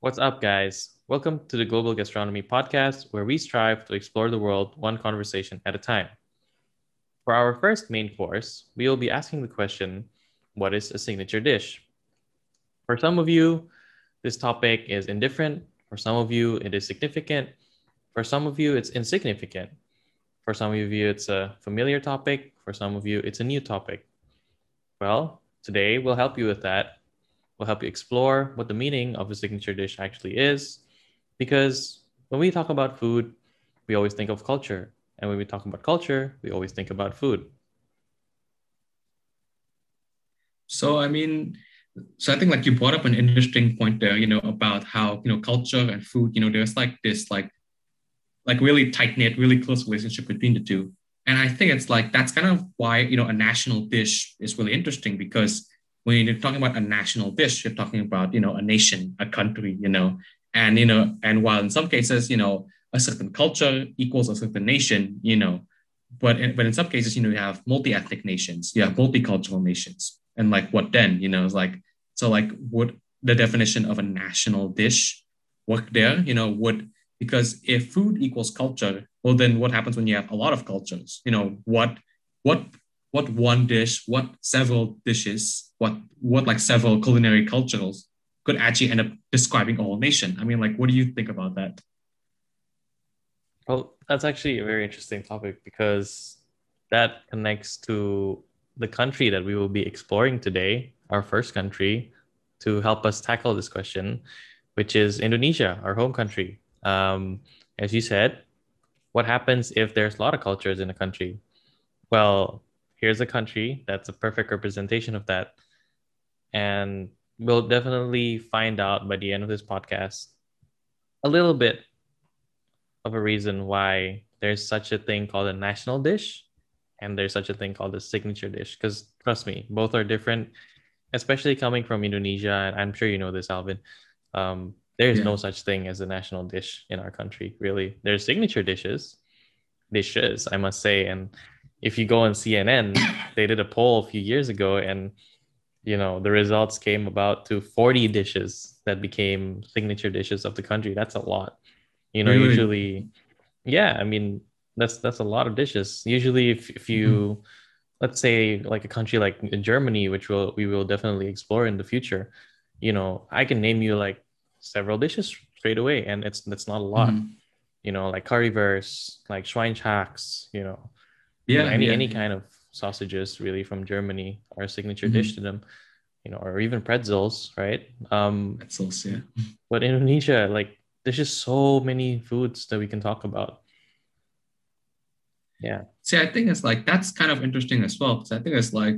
What's up, guys? Welcome to the Global Gastronomy Podcast, where we strive to explore the world one conversation at a time. For our first main course, we will be asking the question What is a signature dish? For some of you, this topic is indifferent. For some of you, it is significant. For some of you, it's insignificant. For some of you, it's a familiar topic. For some of you, it's a new topic. Well, today we'll help you with that We'll help you explore what the meaning of a signature dish actually is. Because when we talk about food, we always think of culture. And when we talk about culture, we always think about food. So, I mean, so I think like you brought up an interesting point there, you know, about how, you know, culture and food, you know, there's like this like, like really tight knit, really close relationship between the two. And I think it's like, that's kind of why, you know, a national dish is really interesting because when you're talking about a national dish, you're talking about, you know, a nation, a country, you know, and, you know, and while in some cases, you know, a certain culture equals a certain nation, you know, but in, but in some cases, you know, you have multi-ethnic nations, you have multicultural nations. And like, what then, you know, it's like, so like, would the definition of a national dish work there? You know, would, because if food equals culture, well, then what happens when you have a lot of cultures? You know, what, what what one dish, what several dishes, what what like several culinary cultures could actually end up describing a whole nation. I mean, like, what do you think about that? Well, that's actually a very interesting topic because that connects to the country that we will be exploring today, our first country, to help us tackle this question, which is Indonesia, our home country. Um, as you said, what happens if there's a lot of cultures in a country? Well, here's a country that's a perfect representation of that. And we'll definitely find out by the end of this podcast a little bit of a reason why there's such a thing called a national dish and there's such a thing called a signature dish. Because trust me, both are different, especially coming from Indonesia. And I'm sure you know this, Alvin. Um, there's yeah. no such thing as a national dish in our country, really. There's signature dishes, dishes, I must say. And if you go on CNN, they did a poll a few years ago, and you know the results came about to 40 dishes that became signature dishes of the country. That's a lot. You know, really? usually, yeah. I mean, that's that's a lot of dishes. Usually, if if you mm-hmm. let's say like a country like Germany, which will we will definitely explore in the future, you know, I can name you like several dishes straight away, and it's that's not a lot. Mm-hmm. You know, like currywurst, like Schweinshaxe, you know, yeah, any yeah. any kind of sausages really from Germany are a signature mm-hmm. dish to them, you know, or even pretzels, right? Um, pretzels, yeah. But Indonesia, like, there's just so many foods that we can talk about. Yeah. See, I think it's like that's kind of interesting as well because I think it's like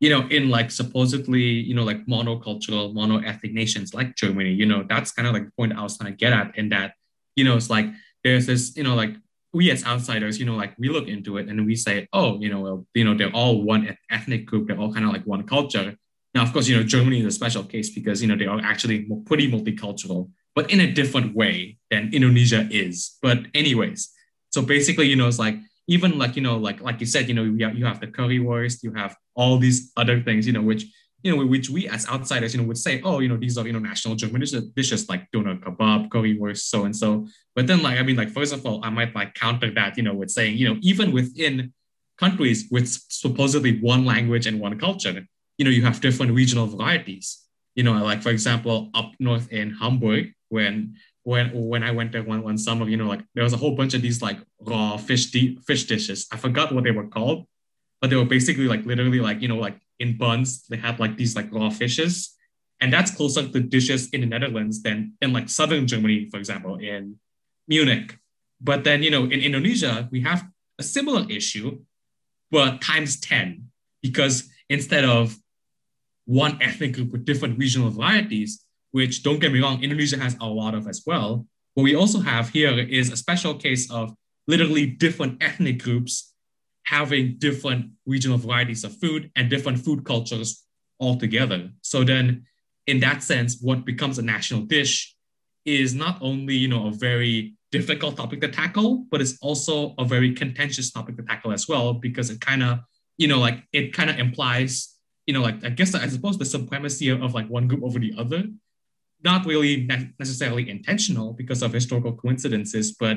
you know, in like supposedly, you know, like monocultural, mono-ethnic nations like Germany, you know, that's kind of like the point I was trying to get at in that, you know, it's like there's this, you know, like we as outsiders, you know, like we look into it and we say, oh, you know, well, you know, they're all one ethnic group, they're all kind of like one culture. Now, of course, you know, Germany is a special case because you know they are actually pretty multicultural, but in a different way than Indonesia is. But anyways, so basically, you know, it's like even like you know, like like you said, you know, you have, you have the currywurst, you have all these other things, you know, which you know, which we as outsiders, you know, would say, oh, you know, these are, you know, German dishes, dishes like doner kebab, currywurst, so and so. But then, like, I mean, like, first of all, I might like counter that, you know, with saying, you know, even within countries with supposedly one language and one culture, you know, you have different regional varieties. You know, like for example, up north in Hamburg, when when when I went there one one summer, you know, like there was a whole bunch of these like raw fish di- fish dishes. I forgot what they were called, but they were basically like literally like you know like in buns. They have like these like raw fishes, and that's closer to dishes in the Netherlands than in like southern Germany, for example, in Munich. But then you know in Indonesia we have a similar issue, but times ten because instead of one ethnic group with different regional varieties, which don't get me wrong, Indonesia has a lot of as well. What we also have here is a special case of literally different ethnic groups having different regional varieties of food and different food cultures altogether. So then, in that sense, what becomes a national dish is not only you know a very difficult topic to tackle, but it's also a very contentious topic to tackle as well because it kind of you know like it kind of implies you know like I guess I suppose the supremacy of, of like one group over the other. not really ne- necessarily intentional because of historical coincidences, but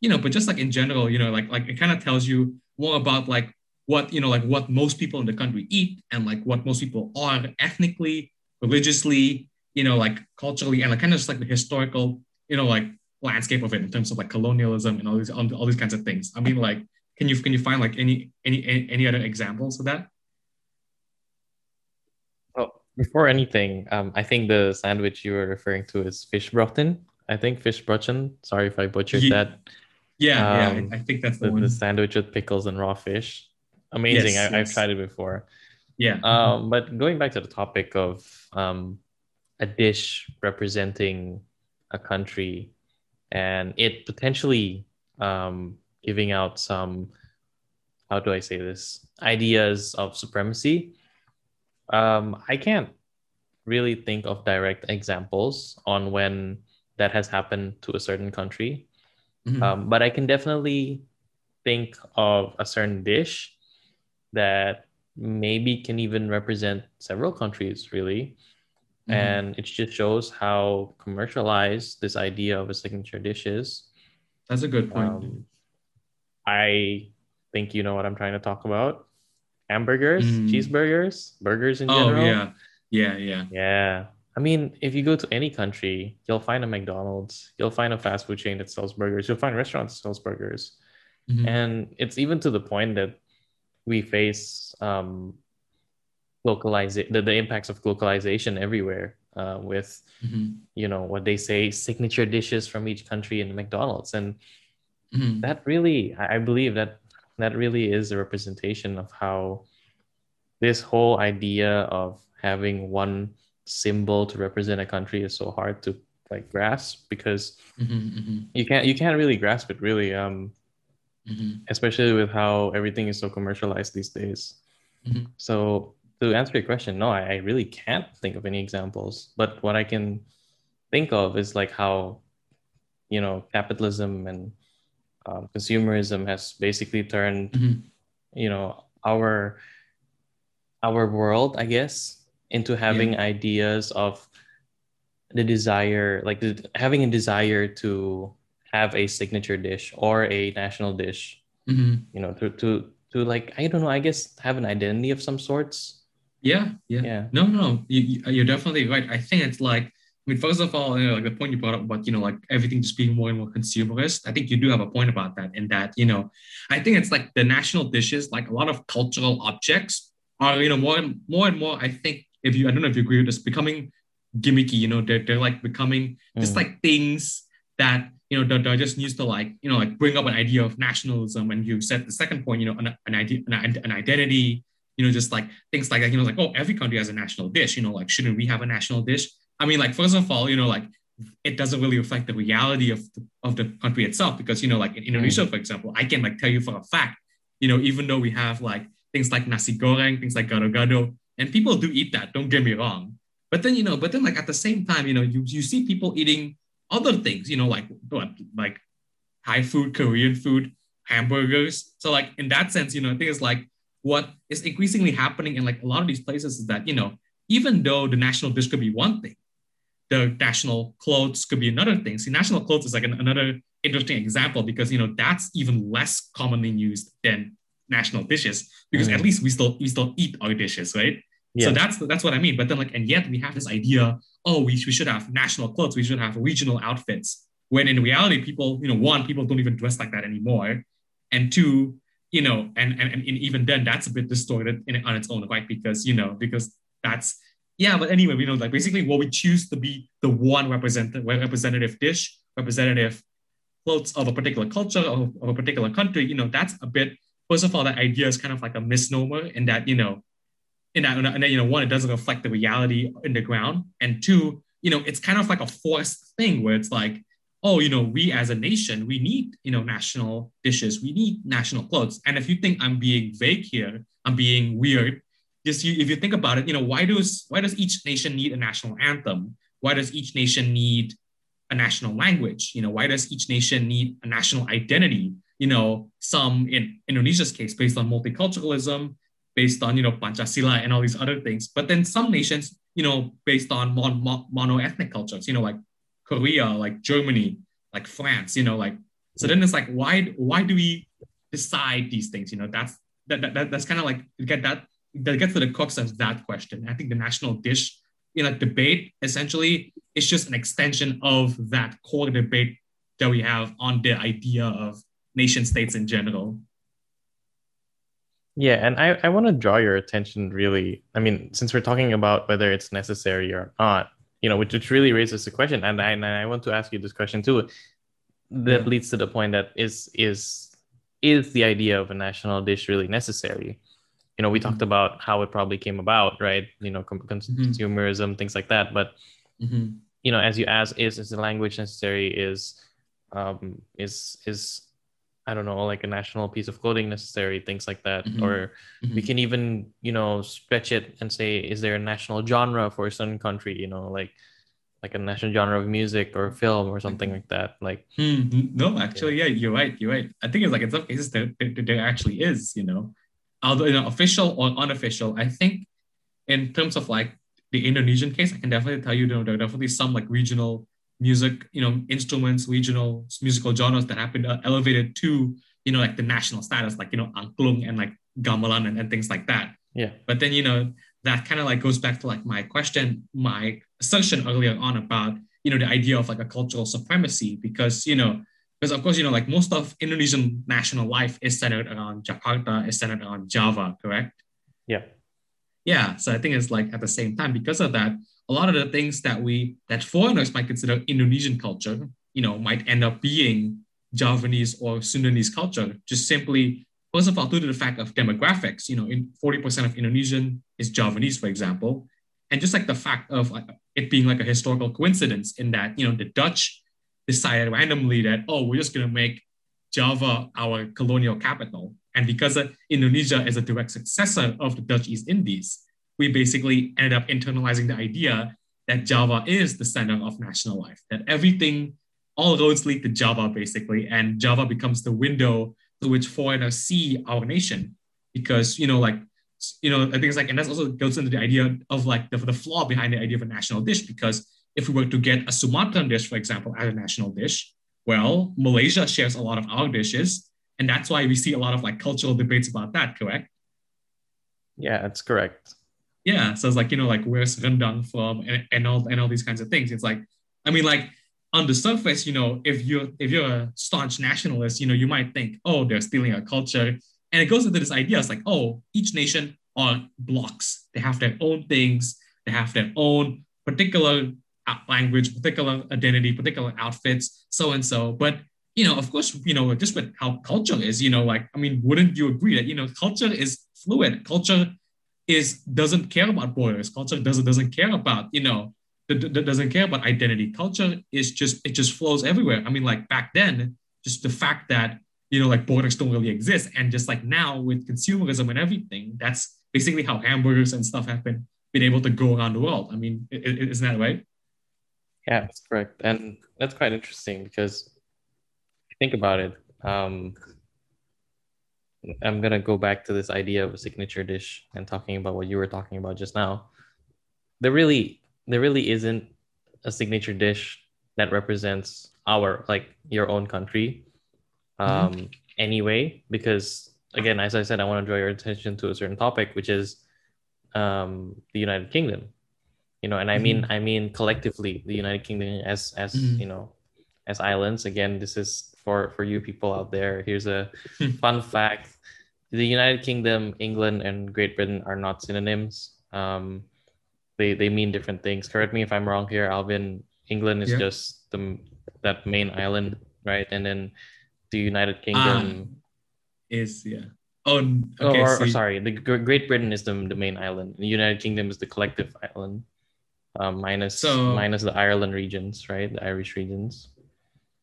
you know, but just like in general, you know, like like it kind of tells you more about like what you know, like what most people in the country eat and like what most people are ethnically, religiously, you know, like culturally, and like kind of just like the historical, you know, like landscape of it in terms of like colonialism and all these all these kinds of things. I mean, like, can you can you find like any any any other examples of that? Well, before anything, um, I think the sandwich you were referring to is fischbroten. I think fischbroten. Sorry if I butchered Ye- that. Yeah, Um, yeah, I think that's the, The, one. the sandwich with pickles and raw fish. Amazing. Yes, I, I've yes. tried it before. yeah. Um, but going back to the topic of um, a dish representing a country and it potentially um, giving out some, how do I say this, ideas of supremacy. Um, I can't really think of direct examples on when that has happened to a certain country. Mhm. Um, but I can definitely think of a certain dish that maybe can even represent several countries, really. Mhm. And it just shows how commercialized this idea of a signature dish is. that's a good point. Um, I think you know what I'm trying to talk about. Hamburgers, Mm. cheeseburgers, burgers in oh general. yeah, yeah, yeah. Yeah. I mean, if you go to any country, you'll find a McDonald's, you'll find a fast food chain that sells burgers, you'll find restaurants that sells burgers. Mhm. And it's even to the point that we face um, localization, the, the impacts of localization everywhere uh, with, Mhm. you know, what they say, signature dishes from each country in McDonald's. And Mhm. that really, I believe that that really is a representation of how this whole idea of having one symbol to represent a country is so hard to like grasp because Mhm. Mhm. you can't you can't really grasp it really um Mhm. especially with how everything is so commercialized these days Mhm. so to answer your question no I, I really can't think of any examples but what i can think of is like how you know capitalism and um, consumerism has basically turned Mhm. you know our our world i guess into having ideas of the desire like the, having a desire to have a signature dish or a national dish Mhm. you know to to to like i don't know i guess have an identity of some sorts Yeah, yeah. yeah No, no. You, you, you're definitely right. I think it's like, I mean, first of all, you know, like the point you brought up about, you know, like everything just being more and more consumerist. I think you do have a point about that. In that, you know, I think it's like the national dishes, like a lot of cultural objects are, you know, more and more and more. I think if you, I don't know if you agree with this, becoming gimmicky. You know, they're they're like becoming just Mm. like things that you know they're, they're just used to like you know like bring up an idea of nationalism. And you said the second point, you know, an, an idea, an, an identity you know, just like things like that, you know, like, oh, every country has a national dish, you know, like, shouldn't we have a national dish? I mean, like, first of all, you know, like, it doesn't really reflect the reality of the, of the country itself because, you know, like in Indonesia, for example, I can like tell you for a fact, you know, even though we have like things like nasi goreng, things like gado-gado, and people do eat that, don't get me wrong. But then, you know, but then like at the same time, you know, you, you see people eating other things, you know, like what, like Thai food, Korean food, hamburgers. So like in that sense, you know, I think it's like what is increasingly happening in like a lot of these places is that, you know, even though the national dish could be one thing, the national clothes could be another thing. See, national clothes is like an, another interesting example because you know that's even less commonly used than national dishes because Mhm. at least we still we still eat our dishes, right? So that's that's what I mean. But then like, and yet we have this idea, oh, we, we should have national clothes, we should have regional outfits. When in reality, people, you know, one, people don't even dress like that anymore, and two, you know, and and, and even then, that's a bit distorted in, on its own, right? Because you know, because that's yeah. But anyway, you know, like basically, what we choose to be the one representative representative dish, representative clothes of a particular culture of, of a particular country, you know, that's a bit. First of all, that idea is kind of like a misnomer in that you know and uh, then, uh, you know, one, it doesn't reflect the reality in the ground. And two, you know, it's kind of like a forced thing where it's like, oh, you know, we as a nation, we need, you know, national dishes, we need national clothes. And if you think I'm being vague here, I'm being weird, just you, if you think about it, you know, why does why does each nation need a national anthem? Why does each nation need a national language? You know, why does each nation need a national identity? You know, some in Indonesia's case based on multiculturalism, based on you know Pancasila and all these other things. But then some nations you know, based on mon- mon- mono-ethnic cultures, you know, like Korea, like Germany, like France, you know, like so then it's like why why do we decide these things? You know, that's that, that, that's kind of like get that that gets to the crux of that question. I think the national dish you know debate essentially is just an extension of that core debate that we have on the idea of nation states in general. Yeah, and I, I want to draw your attention really. I mean, since we're talking about whether it's necessary or not, you know, which, which really raises the question, and I, and I want to ask you this question too. That yeah. leads to the point that is is is the idea of a national dish really necessary? You know, we mm-hmm. talked about how it probably came about, right? You know, mm-hmm. consumerism, mm-hmm. things like that. But mm-hmm. you know, as you ask, is is the language necessary? Is um, is is I don't know, like a national piece of clothing necessary, things like that. Mm-hmm. Or mm-hmm. we can even, you know, stretch it and say, is there a national genre for a certain country? You know, like like a national genre of music or film or something like that. Like mm, no, actually, yeah. yeah. you're right. You're right. I think it's like in some cases there, there, there actually is, you know, although you know, official or unofficial. I think in terms of like the Indonesian case, I can definitely tell you, you know, there are definitely some like regional music, you know, instruments, regional musical genres that have been uh, elevated to, you know, like the national status, like, you know, angklung and like gamelan and, and things like that. Yeah. But then, you know, that kind of like goes back to like my question, my assertion earlier on about, you know, the idea of like a cultural supremacy, because, you know, because of course, you know, like most of Indonesian national life is centered around Jakarta, is centered around Java, correct? Yeah. Yeah. So I think it's like at the same time, because of that, a lot of the things that we that foreigners might consider Indonesian culture, you know, might end up being Javanese or Sundanese culture, just simply first of all due to the fact of demographics. You know, in 40% of Indonesian is Javanese, for example, and just like the fact of uh, it being like a historical coincidence in that you know the Dutch decided randomly that oh we're just gonna make Java our colonial capital, and because uh, Indonesia is a direct successor of the Dutch East Indies, we basically ended up internalizing the idea that Java is the center of national life, that everything, all roads lead to Java basically, and Java becomes the window through which foreigners see our nation. Because, you know, like, you know, I think it's like, and that also goes into the idea of like the, the flaw behind the idea of a national dish. Because if we were to get a Sumatran dish, for example, as a national dish, well, Malaysia shares a lot of our dishes. And that's why we see a lot of like cultural debates about that, correct? Yeah, that's correct yeah so it's like you know like where's rendang from and, and all and all these kinds of things. It's like i mean like on the surface you know if you're if you're a staunch nationalist you know you might think oh they're stealing our culture. And it goes into this idea it's like oh each nation are blocks. They have their own things. They have their own particular language particular identity particular outfits so and so. But you know of course you know just with how culture is you know like i mean wouldn't you agree that you know culture is fluid? Culture is doesn't care about borders. Culture doesn't doesn't care about you know doesn't care about identity. Culture is just it just flows everywhere. I mean, like back then, just the fact that you know like borders don't really exist, and just like now with consumerism and everything, that's basically how hamburgers and stuff have been been able to go around the world. I mean, isn't that right? Yeah, that's correct, and that's quite interesting because think about it. Um, I'm gonna go back to this idea of a signature dish and talking about what you were talking about just now. There really, there really isn't a signature dish that represents our like your own country, mm-hmm. um, mm-hmm. anyway. Because again, as I said, I want to draw your attention to a certain topic, which is um, the United Kingdom. You know, and I mean, mm-hmm. I mean collectively, the United Kingdom as as mm-hmm. you know, as islands. Again, this is for for you people out there. Here's a fun fact: the United Kingdom, England, and Great Britain are not synonyms. Um, they they mean different things. Correct me if I'm wrong here, Alvin. England is yeah. just the that main island, right? And then the United Kingdom ah, is yeah. Oh, okay, or, or, sorry, the Great Britain is the, the main island. The United Kingdom is the collective island, um, minus so, minus the Ireland regions, right? The Irish regions.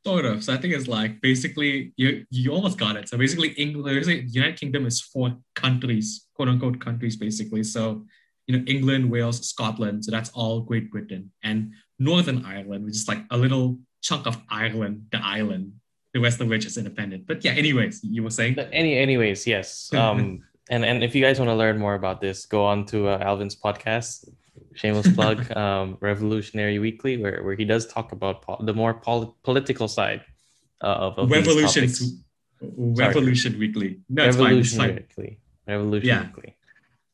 Sort of. So I think it's like basically you you almost got it. So basically England, United Kingdom is four countries, quote unquote countries, basically. So you know England, Wales, Scotland. So that's all Great Britain and Northern Ireland, which is like a little chunk of Ireland, the island. The rest of which is independent. But yeah, anyways, you were saying. But any, anyways, yes. Um, and and if you guys want to learn more about this, go on to uh, Alvin's podcast. Shameless plug, um, Revolutionary Weekly, where, where he does talk about po- the more pol- political side uh, of, of Revolution, Revolution Weekly. No, Revolution fine, Weekly. Revolution yeah. Weekly.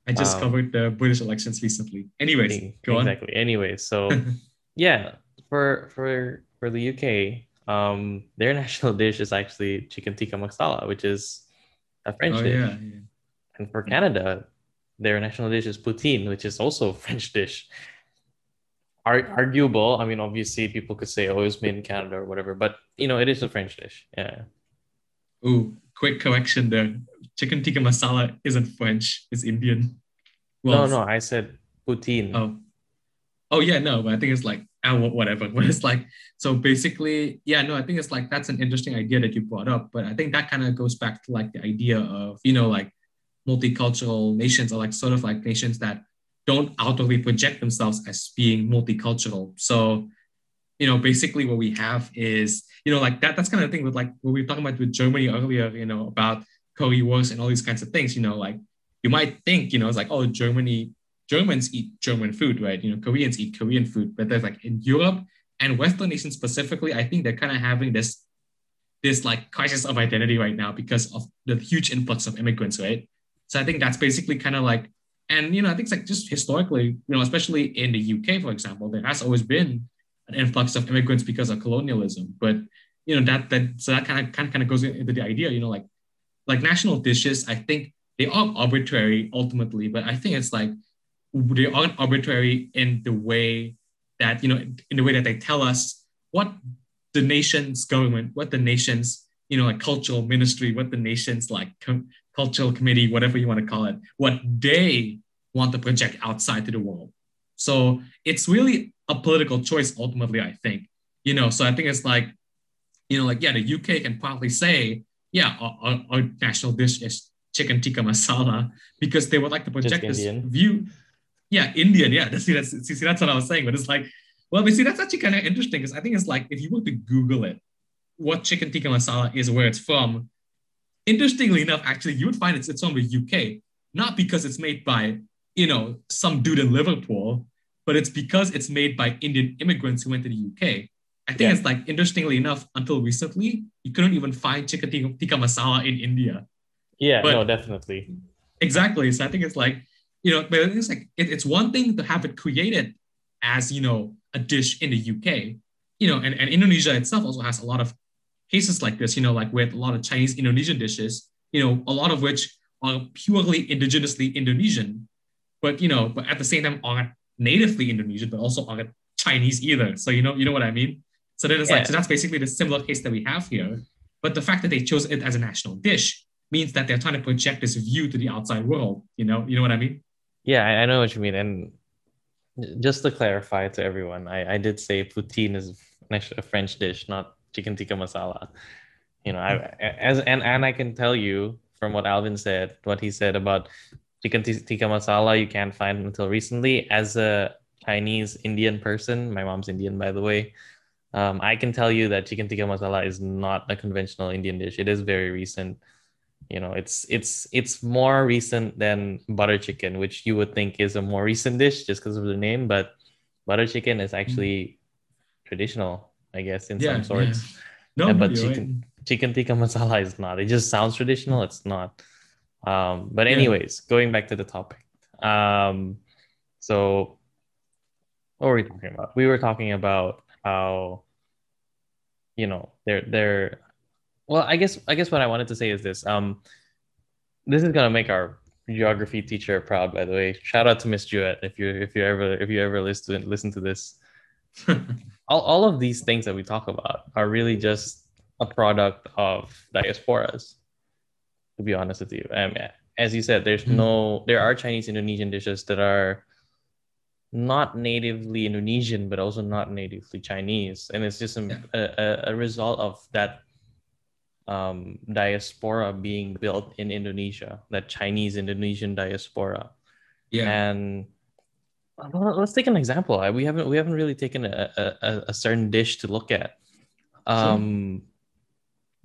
I just um, covered the British elections recently. Anyways, go on. Exactly. Anyways, so yeah, for for for the UK, um, their national dish is actually chicken tikka masala, which is a French oh, dish. Yeah, yeah. And for Canada, their national dish is poutine, which is also a French dish. Ar- arguable. I mean, obviously, people could say, "Oh, it's made in Canada" or whatever, but you know, it is a French dish. Yeah. Ooh, quick correction there. Chicken tikka masala isn't French; it's Indian. Well, no, no, I said poutine. Oh, oh yeah, no, but I think it's like uh, whatever. But it's like so basically, yeah, no, I think it's like that's an interesting idea that you brought up. But I think that kind of goes back to like the idea of you know like multicultural nations are like sort of like nations that don't outwardly project themselves as being multicultural. So, you know, basically what we have is, you know, like that, that's kind of the thing with like what we were talking about with Germany earlier, you know, about currywurst and all these kinds of things, you know, like you might think, you know, it's like, oh, Germany, Germans eat German food, right? You know, Koreans eat Korean food, but there's like in Europe and Western nations specifically, I think they're kind of having this, this like crisis of identity right now because of the huge influx of immigrants, right? So I think that's basically kind of like, and you know, I think it's like just historically, you know, especially in the UK, for example, there has always been an influx of immigrants because of colonialism. But you know, that that so that kind of kind of kind of goes into the idea, you know, like like national dishes, I think they are arbitrary ultimately, but I think it's like they aren't arbitrary in the way that, you know, in the way that they tell us what the nation's government, what the nation's, you know, like cultural ministry, what the nation's like cultural committee, whatever you want to call it, what they want to project outside to the world. So it's really a political choice ultimately, I think. You know, so I think it's like, you know, like, yeah, the UK can probably say, yeah, our, our, our national dish is chicken tikka masala because they would like to project this view. Yeah, Indian. Yeah, see, that's, see, that's what I was saying. But it's like, well, but see, that's actually kind of interesting because I think it's like if you were to Google it, what chicken tikka masala is, where it's from, interestingly enough, actually, you would find it's, it's from the UK, not because it's made by, you know, some dude in Liverpool, but it's because it's made by Indian immigrants who went to the UK. I think yeah. it's like, interestingly enough, until recently, you couldn't even find chicken tikka masala in India. Yeah, but no, definitely. Exactly. So I think it's like, you know, but it's like, it, it's one thing to have it created as, you know, a dish in the UK, you know, and, and Indonesia itself also has a lot of cases like this, you know, like with a lot of Chinese Indonesian dishes, you know, a lot of which are purely indigenously Indonesian, but you know, but at the same time aren't natively Indonesian, but also aren't Chinese either. So you know, you know what I mean? So that is yeah. like so that's basically the similar case that we have here. But the fact that they chose it as a national dish means that they're trying to project this view to the outside world. You know, you know what I mean? Yeah, I know what you mean. And just to clarify to everyone, I, I did say poutine is a French dish, not chicken tikka masala. You know, I as and and I can tell you from what Alvin said, what he said about chicken tikka masala, you can't find until recently. As a Chinese Indian person, my mom's Indian by the way. Um, I can tell you that chicken tikka masala is not a conventional Indian dish. It is very recent. You know, it's it's it's more recent than butter chicken, which you would think is a more recent dish just because of the name. But butter chicken is actually mm. traditional I guess, in yeah, some sorts. Yeah. No, yeah, but chicken right. chicken tikka masala is not. It just sounds traditional. It's not. Um, but anyways, going back to the topic. Um, so what were we talking about? We were talking about how, you know, they're they're well, I guess I guess what I wanted to say is this. Um, this is gonna make our geography teacher proud, by the way. Shout out to Miss Jewett if you if you ever if you ever listen listen to this. all, all of these things that we talk about are really just a product of diasporas to be honest with you. Um, as you said there's mm-hmm. no there are chinese indonesian dishes that are not natively indonesian but also not natively chinese. And it's just a, a, a, result of that um, diaspora being built in indonesia that chinese indonesian diaspora. Yeah. And let's take an example. We haven't we haven't really taken a, a, a certain dish to look at. Um,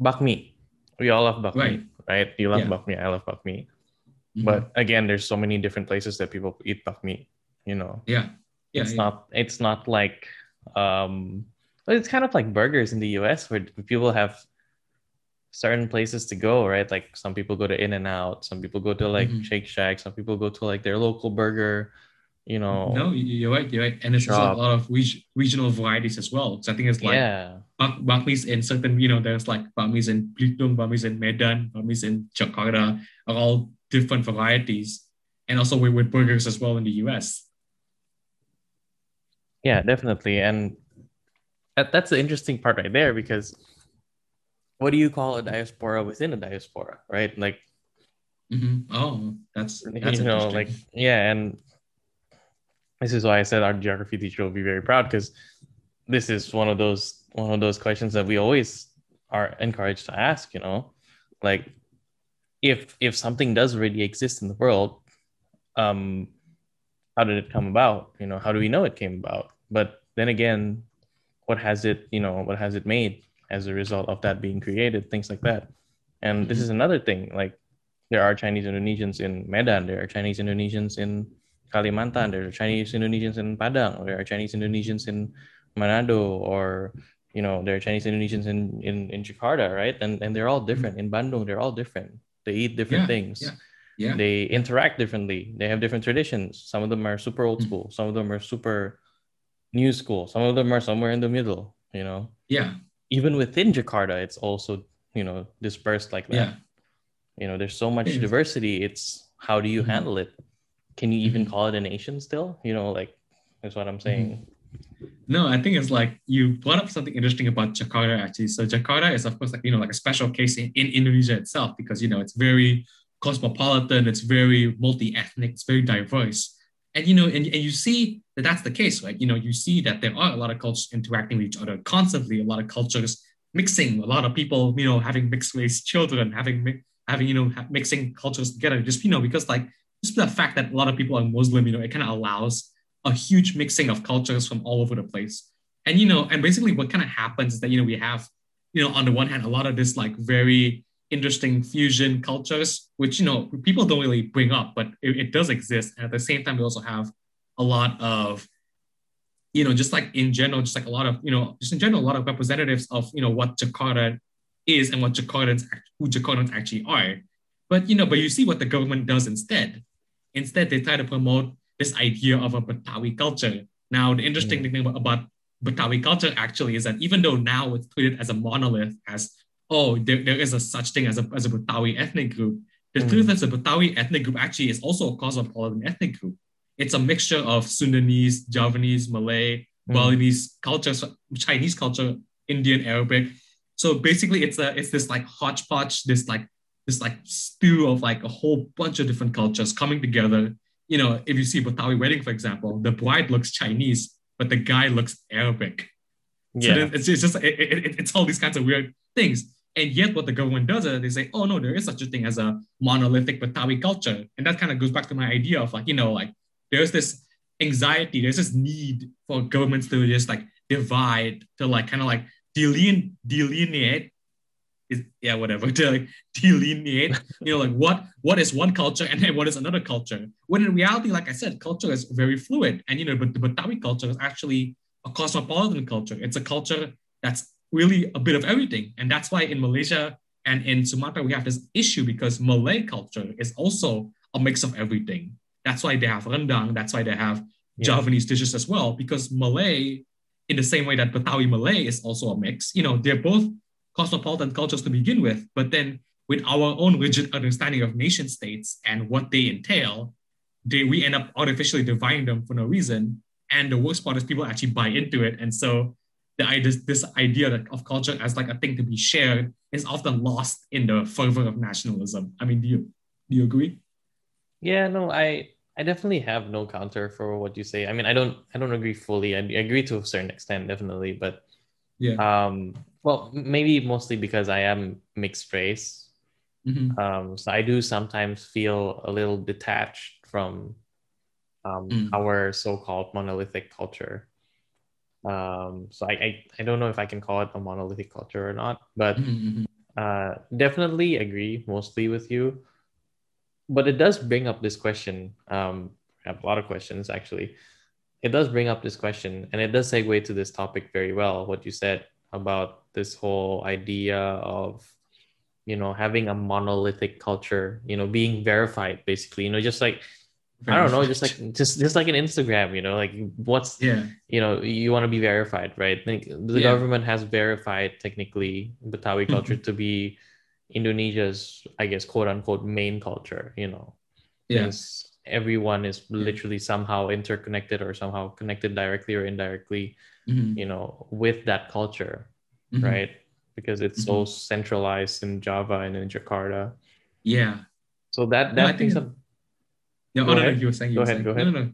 sure. bakmi. We all love bakmi, right? right? You love yeah. bakmi. I love bakmi. Mm-hmm. But again, there's so many different places that people eat bakmi. You know. Yeah. Yeah, it's yeah. not it's not like um but it's kind of like burgers in the US where people have certain places to go, right? Like some people go to In-N-Out, some people go to like Mhm. Shake Shack, some people go to like their local burger, you know. No, you- you're right. You're right. And there's a lot of reg- regional varieties as well. So I think it's like yeah. bak- bakmis in certain, you know, there's like bakmis in Belitung, bakmis in Medan, bakmis in Jakarta are all different varieties. And also with, with burgers as well in the US. Yeah, definitely. And that, that's the interesting part right there because what do you call a diaspora within a diaspora, right? Like Mhm. Oh, that's that's you know like yeah and this is why i said our geography teacher will be very proud because this is one of those one of those questions that we always are encouraged to ask you know? Like if if something does really exist in the world um how did it come about? You know how do we know it came about? But then again what has it you know what has it made as a result of that being created? Things like that. And this is another thing like there are Chinese Indonesians in Medan, there are Chinese Indonesians in Kalimantan, there are Chinese Indonesians in Padang, there are Chinese Indonesians in Manado, or you know, there are Chinese Indonesians in in, in Jakarta, right? And and they're all different. In Bandung, they're all different. They eat different Yeah, things. yeah, Yeah. They interact differently. They have different traditions. Some of them are super old Mm. school. Some of them are super new school. Some of them are somewhere in the middle. You know, yeah. even within Jakarta, it's also you know dispersed like that Yeah. you know there's so much diversity it's how do you Mhm. handle it can you even Mhm. call it a nation still you know like that's what i'm Mm-hmm. saying No, I think it's like you brought up something interesting about Jakarta actually. So Jakarta is of course like you know like a special case in, in Indonesia itself because you know it's very cosmopolitan, it's very multi-ethnic, it's very diverse. And you know, and, and you see that that's the case, right? You know, you see that there are a lot of cultures interacting with each other constantly, a lot of cultures mixing, a lot of people, you know, having mixed race children, having having you know mixing cultures together. Just you know, because like just the fact that a lot of people are Muslim, you know, it kind of allows a huge mixing of cultures from all over the place. And you know, and basically what kind of happens is that you know we have, you know, on the one hand, a lot of this like very interesting fusion cultures, which you know people don't really bring up, but it, it does exist. And at the same time, we also have a lot of, you know, just like in general, just like a lot of, you know, just in general, a lot of representatives of you know what Jakarta is and what Jakartans who Jakartans actually are. But you know, but you see what the government does instead. Instead, they try to promote this idea of a Betawi culture. Now, the interesting Mm. thing about, Betawi culture actually is that even though now it's treated as a monolith, as oh, there, there is a such thing as a, as a Betawi ethnic group, the Mm. truth is the Betawi ethnic group actually is also a cosmopolitan ethnic group. It's a mixture of Sundanese, Javanese, Malay, Mm. Balinese cultures, Chinese culture, Indian, Arabic. So basically, it's a it's this like hodgepodge, this like this like stew of like a whole bunch of different cultures coming together. You know, if you see Betawi wedding, for example, the bride looks Chinese, but the guy looks Arabic. So yeah then it's, it's just it, it- it's all these kinds of weird things. And yet, what the government does is they say, "Oh no, there is such a thing as a monolithic Betawi culture," and that kind of goes back to my idea of like you know like there's this anxiety, there's this need for governments to just like divide, to like kind of like deline- delineate. Is, yeah, whatever. To like delineate, you know, like what what is one culture and then what is another culture. When in reality, like I said, culture is very fluid, and you know, but the Betawi culture is actually a cosmopolitan culture. It's a culture that's really a bit of everything. And that's why in Malaysia and in Sumatra, we have this issue because Malay culture is also a mix of everything. That's why they have rendang. That's why they have Yeah. Javanese dishes as well, because Malay, in the same way that Betawi Malay is also a mix, you know, they're both cosmopolitan cultures to begin with. But then with our own rigid understanding of nation states and what they entail, they, we end up artificially dividing them for no reason. And the worst part is people actually buy into it. And so the this, this idea that, of culture as like a thing to be shared is often lost in the fervor of nationalism. I mean, do you do you agree? yeah no i i definitely have no counter for what you say i mean i don't i don't agree fully i, I agree to a certain extent definitely but Yeah. um well maybe mostly because i am mixed race Mhm. um so i do sometimes feel a little detached from um Mm. our so-called monolithic culture um so I, I i don't know if i can call it a monolithic culture or not but Mhm, mhm. uh definitely agree mostly with you but it does bring up this question um I have a lot of questions actually it does bring up this question and it does segue to this topic very well what you said about this whole idea of you know having a monolithic culture you know being verified basically you know just like verified. i don't know just like just just like an instagram you know like what's yeah. you know you want to be verified right? Like the yeah. government has verified technically betawi culture to be indonesia's i guess quote unquote main culture you know? Yes everyone is literally somehow interconnected or somehow connected directly or indirectly mm-hmm. you know with that culture mm-hmm. right because it's mm-hmm. so centralized in java and in jakarta yeah so that that no, I think some... no, oh, no, no, you were saying you go were ahead saying. go ahead no, no, no.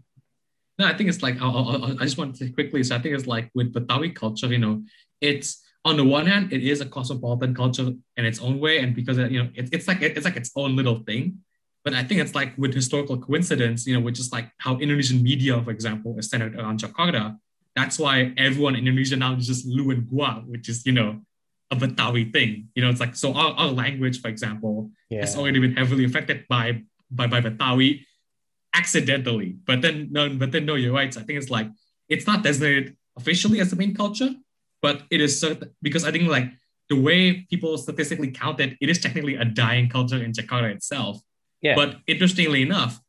No, I think it's like I'll, i just want to say quickly. So I think it's like with Betawi culture, you know, it's on the one hand, it is a cosmopolitan culture in its own way, and because you know, it, it's like it's like its own little thing. But I think it's like with historical coincidence, you know, which is like how Indonesian media, for example, is centered around Jakarta. That's why everyone in Indonesia now is just Lu and Gua, which is, you know, a Betawi thing. You know, it's like so our, our language, for example, yeah. has already been heavily affected by by by Betawi accidentally. But then no, but then no, you're right. So I think it's like it's not designated officially as the main culture, but it is certain because I think like the way people statistically count it, it is technically a dying culture in Jakarta itself. Yeah. But interestingly enough,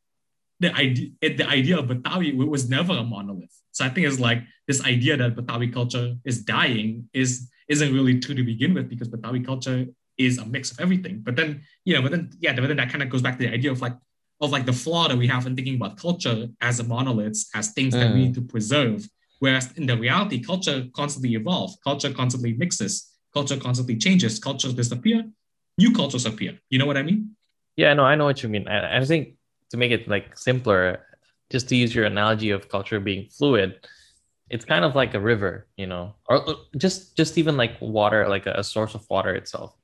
the idea the idea of Betawi was never a monolith. So I think it's like this idea that Betawi culture is dying is isn't really true to begin with because Betawi culture is a mix of everything. But then, you know, but then yeah, but then that kind of goes back to the idea of like of like the flaw that we have in thinking about culture as a monoliths, as things mm. that we mm. need to preserve. Whereas in the reality, culture constantly evolves, culture constantly mixes, culture constantly changes, cultures disappear, new cultures appear. You know what I mean? Yeah, no, I know what you mean. I, I think to make it like simpler, just to use your analogy of culture being fluid, it's kind of like a river, you know, or just just even like water, like a, a source of water itself.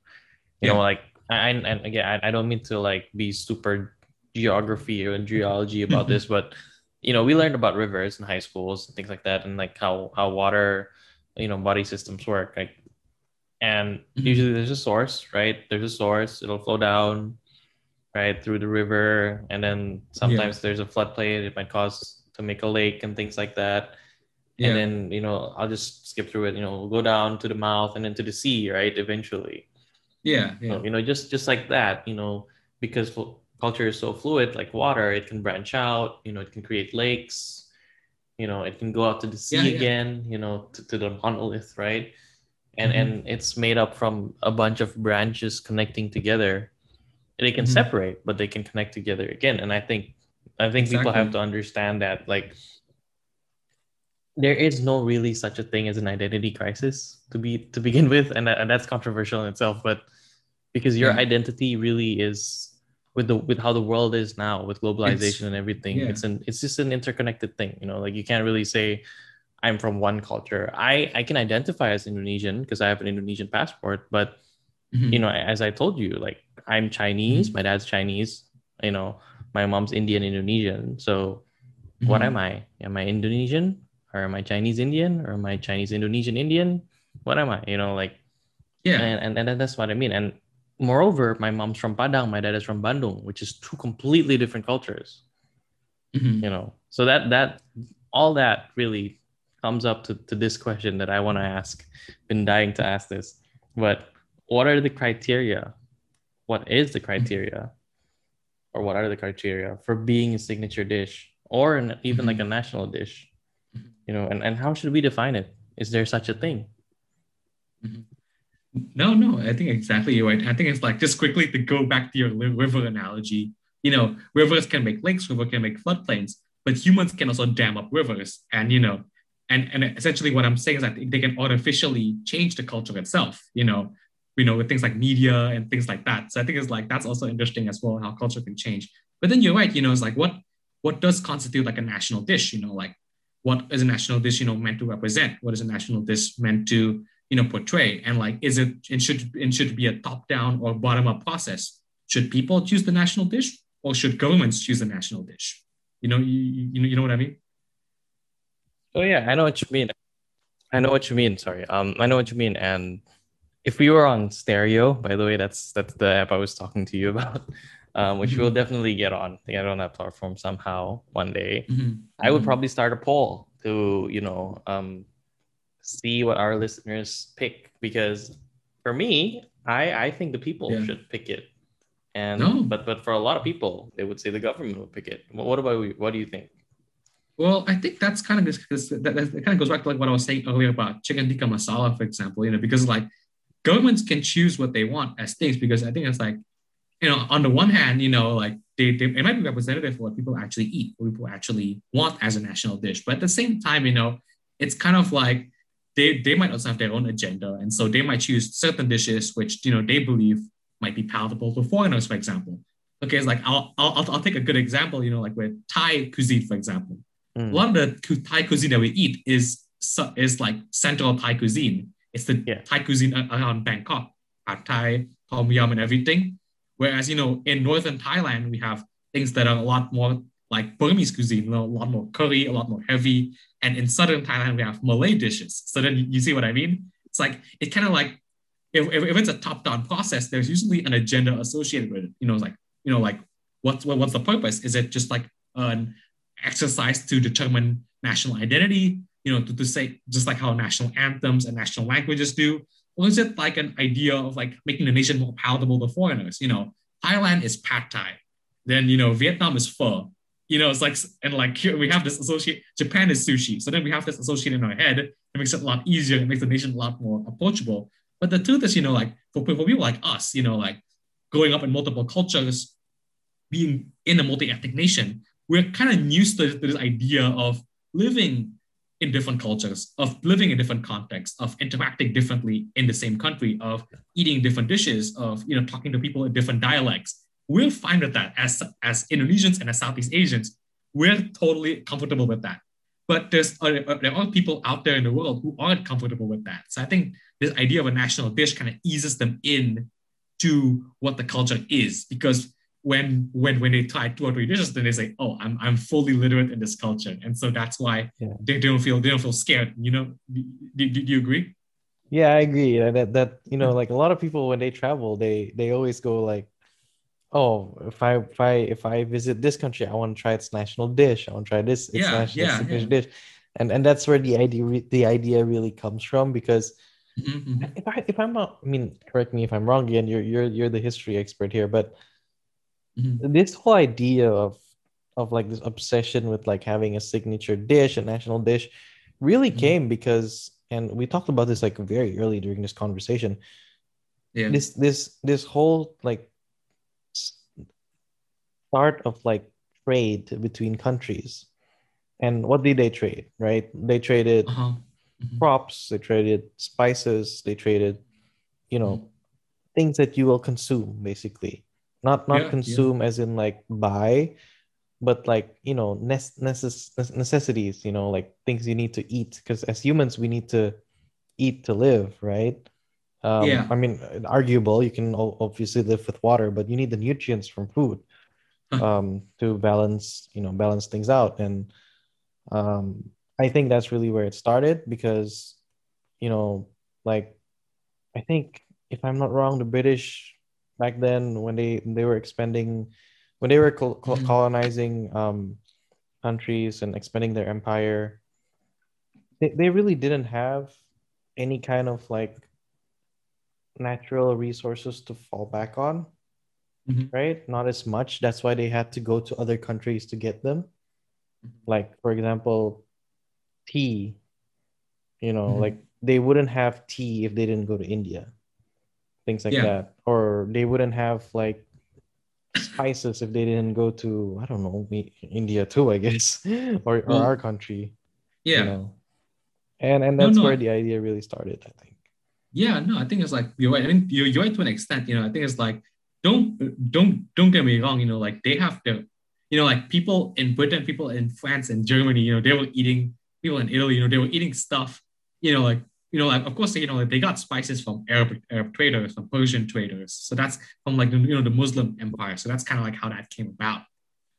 You yeah. know, like I and again, I, I don't mean to like be super geography or geology about this, but you know, we learned about rivers in high schools and things like that, and like how how water, you know, body systems work. Like, and mm-hmm. usually there's a source, right? There's a source. It'll flow down right through the river and then sometimes yeah. there's a floodplain it might cause to make a lake and things like that yeah. and then you know i'll just skip through it you know go down to the mouth and into the sea right eventually yeah, yeah. So, you know just just like that you know because culture is so fluid like water it can branch out you know it can create lakes you know it can go out to the sea yeah, again you know to, to the monolith right and mm-hmm. and it's made up from a bunch of branches connecting together they can mm-hmm. separate but they can connect together again and i think i think exactly. people have to understand that like there is no really such a thing as an identity crisis to be to begin with and, that, and that's controversial in itself but because your yeah. identity really is with the with how the world is now with globalization it's, and everything yeah. it's an it's just an interconnected thing you know like you can't really say i'm from one culture i i can identify as indonesian because i have an indonesian passport but mm-hmm. you know as i told you like I'm Chinese, mm-hmm. my dad's Chinese, you know, my mom's Indian Indonesian. So mm-hmm. what am I? Am I Indonesian or am I Chinese Indian or am I Chinese Indonesian Indian? What am I? You know, like yeah, and, and and that's what I mean. And moreover, my mom's from Padang, my dad is from Bandung, which is two completely different cultures. Mm-hmm. You know, so that that all that really comes up to, to this question that I want to ask. Been dying to ask this, but what are the criteria what is the criteria or what are the criteria for being a signature dish or an, even like a mm-hmm. national dish? You know and, and how should we define it? Is there such a thing? Mm-hmm. no no i think exactly you're right. I think it's like just quickly to go back to your river analogy. You know rivers can make lakes rivers can make floodplains but humans can also dam up rivers. And you know and and essentially what i'm saying is that they can artificially change the culture itself you know you know, with things like media and things like that. So I think it's like that's also interesting as well how culture can change. But then you're right, you know, it's like what what does constitute like a national dish? You know, like what is a national dish, you know, meant to represent? What is a national dish meant to, you know, portray? And like, is it it should it should be a top down or bottom up process? Should people choose the national dish or should governments choose the national dish? You know, you, you know, you know what I mean? Oh yeah, I know what you mean. I know what you mean. Sorry, um, I know what you mean, and if we were on stereo, by the way, that's that's the app I was talking to you about, um, which mm-hmm. we'll definitely get on get on that platform somehow one day. Mm-hmm. I would mm-hmm. probably start a poll to you know um, see what our listeners pick because for me, I I think the people Yeah. should pick it, and No. but but for a lot of people, they would say the government would pick it. What, what about you? What do you think? Well, I think that's kind of because that, that, that kind of goes back to like what I was saying earlier about chicken tikka masala, for example. You know, because like governments can choose what they want as things because I think it's like, you know, on the one hand, you know, like they, they it might be representative for what people actually eat, what people actually want as a national dish. But at the same time, you know, it's kind of like they they might also have their own agenda, and so they might choose certain dishes which you know they believe might be palatable to foreigners, for example. Okay, it's like I'll I'll, I'll- take a good example. You know, like with Thai cuisine, for example Mm. a lot of the Thai cuisine that we eat is is like central Thai cuisine. It's the Yeah. Thai cuisine around Bangkok, pad Thai, tom yum, and everything. Whereas you know in northern Thailand we have things that are a lot more like Burmese cuisine, you know, a lot more curry, a lot more heavy. And in southern Thailand we have Malay dishes. So then you, see what I mean? It's like it kind of like if, if, if it's a top-down process, there's usually an agenda associated with it. You know, it's like you know, like what's what, what's the purpose? Is it just like an exercise to determine national identity, you know, to, to say just like how national anthems and national languages do? Or is it like an idea of like making the nation more palatable to foreigners? You know, Thailand is pad Thai, then you know Vietnam is pho. You know, it's like and like here we have this associate. Japan is sushi, so then we have this associate in our head. It makes it a lot easier. It makes the nation a lot more approachable. But the truth is, you know, like for, for people like us, you know, like growing up in multiple cultures, being in a multi-ethnic nation, we're kind of used to, to this idea of living in different cultures, of living in different contexts, of interacting differently in the same country, of eating different dishes, of you know talking to people in different dialects. We're fine with that as as Indonesians and as Southeast Asians. We're totally comfortable with that. But there's uh, uh, there are people out there in the world who aren't comfortable with that. So I think this idea of a national dish kind of eases them in to what the culture is because when when when they try two or three dishes, then they say, "Oh, I'm I'm fully literate in this culture," and so that's why Yeah. they, don't feel they don't feel scared. You know, do, do, do you agree? Yeah, I agree. That, that you know, like a lot of people when they travel, they they always go like, "Oh, if I if I if I visit this country, I want to try its national dish. I want to try this its Yeah, national yeah, yeah. dish," and and that's where the idea the idea really comes from because Mhm, mhm. if I if I'm not, I mean, correct me if I'm wrong. Again, you're you're you're the history expert here, but Mhm. this whole idea of of like this obsession with like having a signature dish, a national dish, really Mhm. came because, and we talked about this like very early during this conversation. Yeah. This this this whole like start of like trade between countries, and what did they trade? Right? They traded Uh-huh. Mhm. crops, they traded spices, they traded, you know, Mm-hmm. things that you will consume basically. Not not Yeah, yeah. consume as in like buy, but like, you know, nes- necess- necessities, you know, like things you need to eat because as humans we need to eat to live, right? Um, Yeah. I mean, arguable, you can obviously live with water, but you need the nutrients from food um, to balance, you know, balance things out. And um, I think that's really where it started because, you know, like I think if I'm not wrong, the British back then when they they were expanding, when they were col- col- Mhm. colonizing um, countries and expanding their empire, they, they really didn't have any kind of like natural resources to fall back on, Mhm. right? Not as much. That's why they had to go to other countries to get them. Like, for example, tea, you know, Mhm. like they wouldn't have tea if they didn't go to India, things like Yeah. that. Or they wouldn't have like spices if they didn't go to, I don't know, India too, I guess, or, or Well, our country, you Yeah. know. And and that's no, where I- the idea really started, I think. Yeah, no, I think it's like you're right. I mean you're, you're right to an extent. You know, I think it's like don't don't don't get me wrong. You know, like they have the, you know, like people in Britain, people in France and Germany. You know, they were eating people in Italy. You know, they were eating stuff. You know, like you know, like of course, you know, they got spices from Arab Arab traders, from Persian traders. So that's from like the you know the Muslim empire. So that's kind of like how that came about.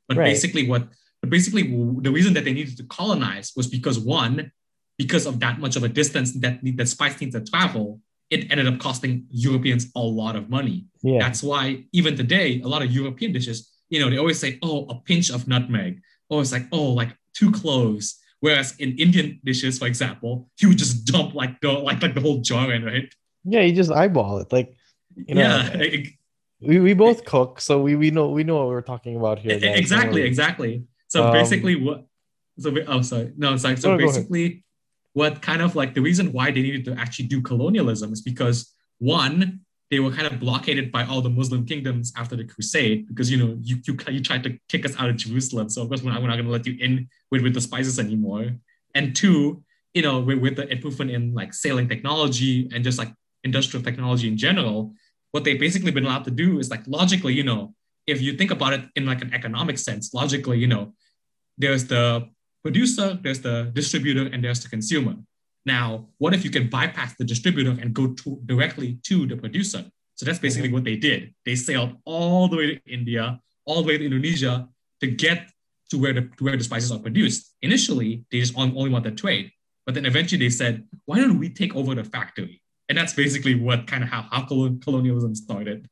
But Right. basically, what but basically the reason that they needed to colonize was because one, because of that much of a distance that that spice needs to travel, it ended up costing Europeans a lot of money. Yeah. That's why even today, a lot of European dishes, you know, they always say, oh, a pinch of nutmeg. Or it's like, oh, like two cloves. Whereas in Indian dishes, for example, you would just dump like the like like the whole jar in, right? Yeah, you just eyeball it. Like you know, yeah, it- we, we both cook, so we, we know we know what we're talking about here. Guys. exactly, exactly. So Um, basically, what? So ba- oh, sorry, no, sorry. So No, basically, what kind of like the reason why they needed to actually do colonialism is because one, they were kind of blockaded by all the Muslim kingdoms after the Crusade because you know you you, you tried to kick us out of Jerusalem, so of course we're not, not going to let you in with with the spices anymore. And two, you know, with, with the improvement in like sailing technology and just like industrial technology in general, what they've basically been allowed to do is like logically, you know, if you think about it in like an economic sense, logically, you know, there's the producer, there's the distributor, and there's the consumer. Now, what if you can bypass the distributor and go to, directly to the producer? So that's basically mm-hmm. what they did. They sailed all the way to India, all the way to Indonesia to get to where the to where the spices are produced. Initially, they just on- only wanted trade, but then eventually they said, "Why don't we take over the factory?" And that's basically what kind of how, how colonialism started.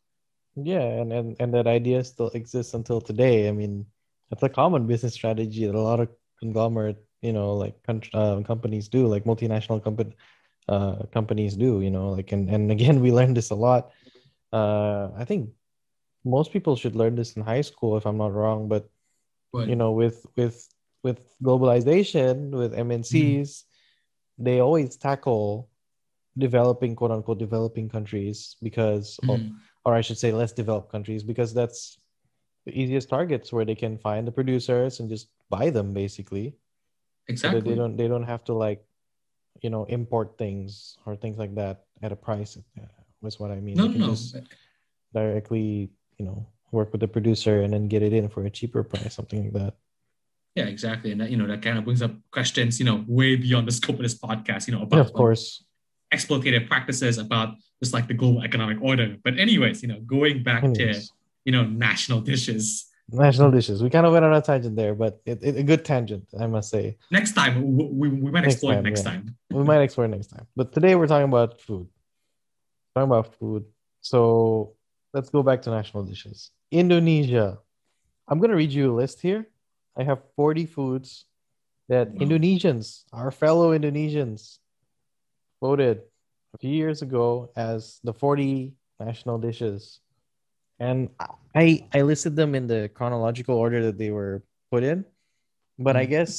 Yeah, and, and and that idea still exists until today. I mean, that's a common business strategy that a lot of conglomerate, you know, like uh, companies do, like multinational company uh, companies do. You know, like and and again, we learned this a lot. Uh, I think most people should learn this in high school, if I'm not wrong. But you know, with with with globalization, with MNCs, they always tackle developing quote unquote developing countries because of Mhm. or I should say less developed countries, because that's the easiest targets where they can find the producers and just buy them basically. So exactly. that they don't they don't have to like, you know, import things or things like that at a price. Uh, was what I mean. no, no, directly, you know, work with the producer and then get it in for a cheaper price, something like that. Yeah, exactly. And that, you know, that kind of brings up questions, you know, way beyond the scope of this podcast, you know, Yeah, about of course. like, exploitative practices, about just like the global economic order. But anyways, you know, going back to, you know, national dishes. National dishes. We kind of went on a tangent there, but it, it, a good tangent, I must say. Next time, we, we, might Next explore time, next yeah. time. we might explore next time. But today we're talking about food. Talking about food. So let's go back to national dishes. Indonesia. I'm gonna read you a list here. I have 40 foods that Wow. Indonesians, our fellow Indonesians, voted a few years ago as the 40 national dishes. And I I listed them in the chronological order that they were put in. But I Mhm. guess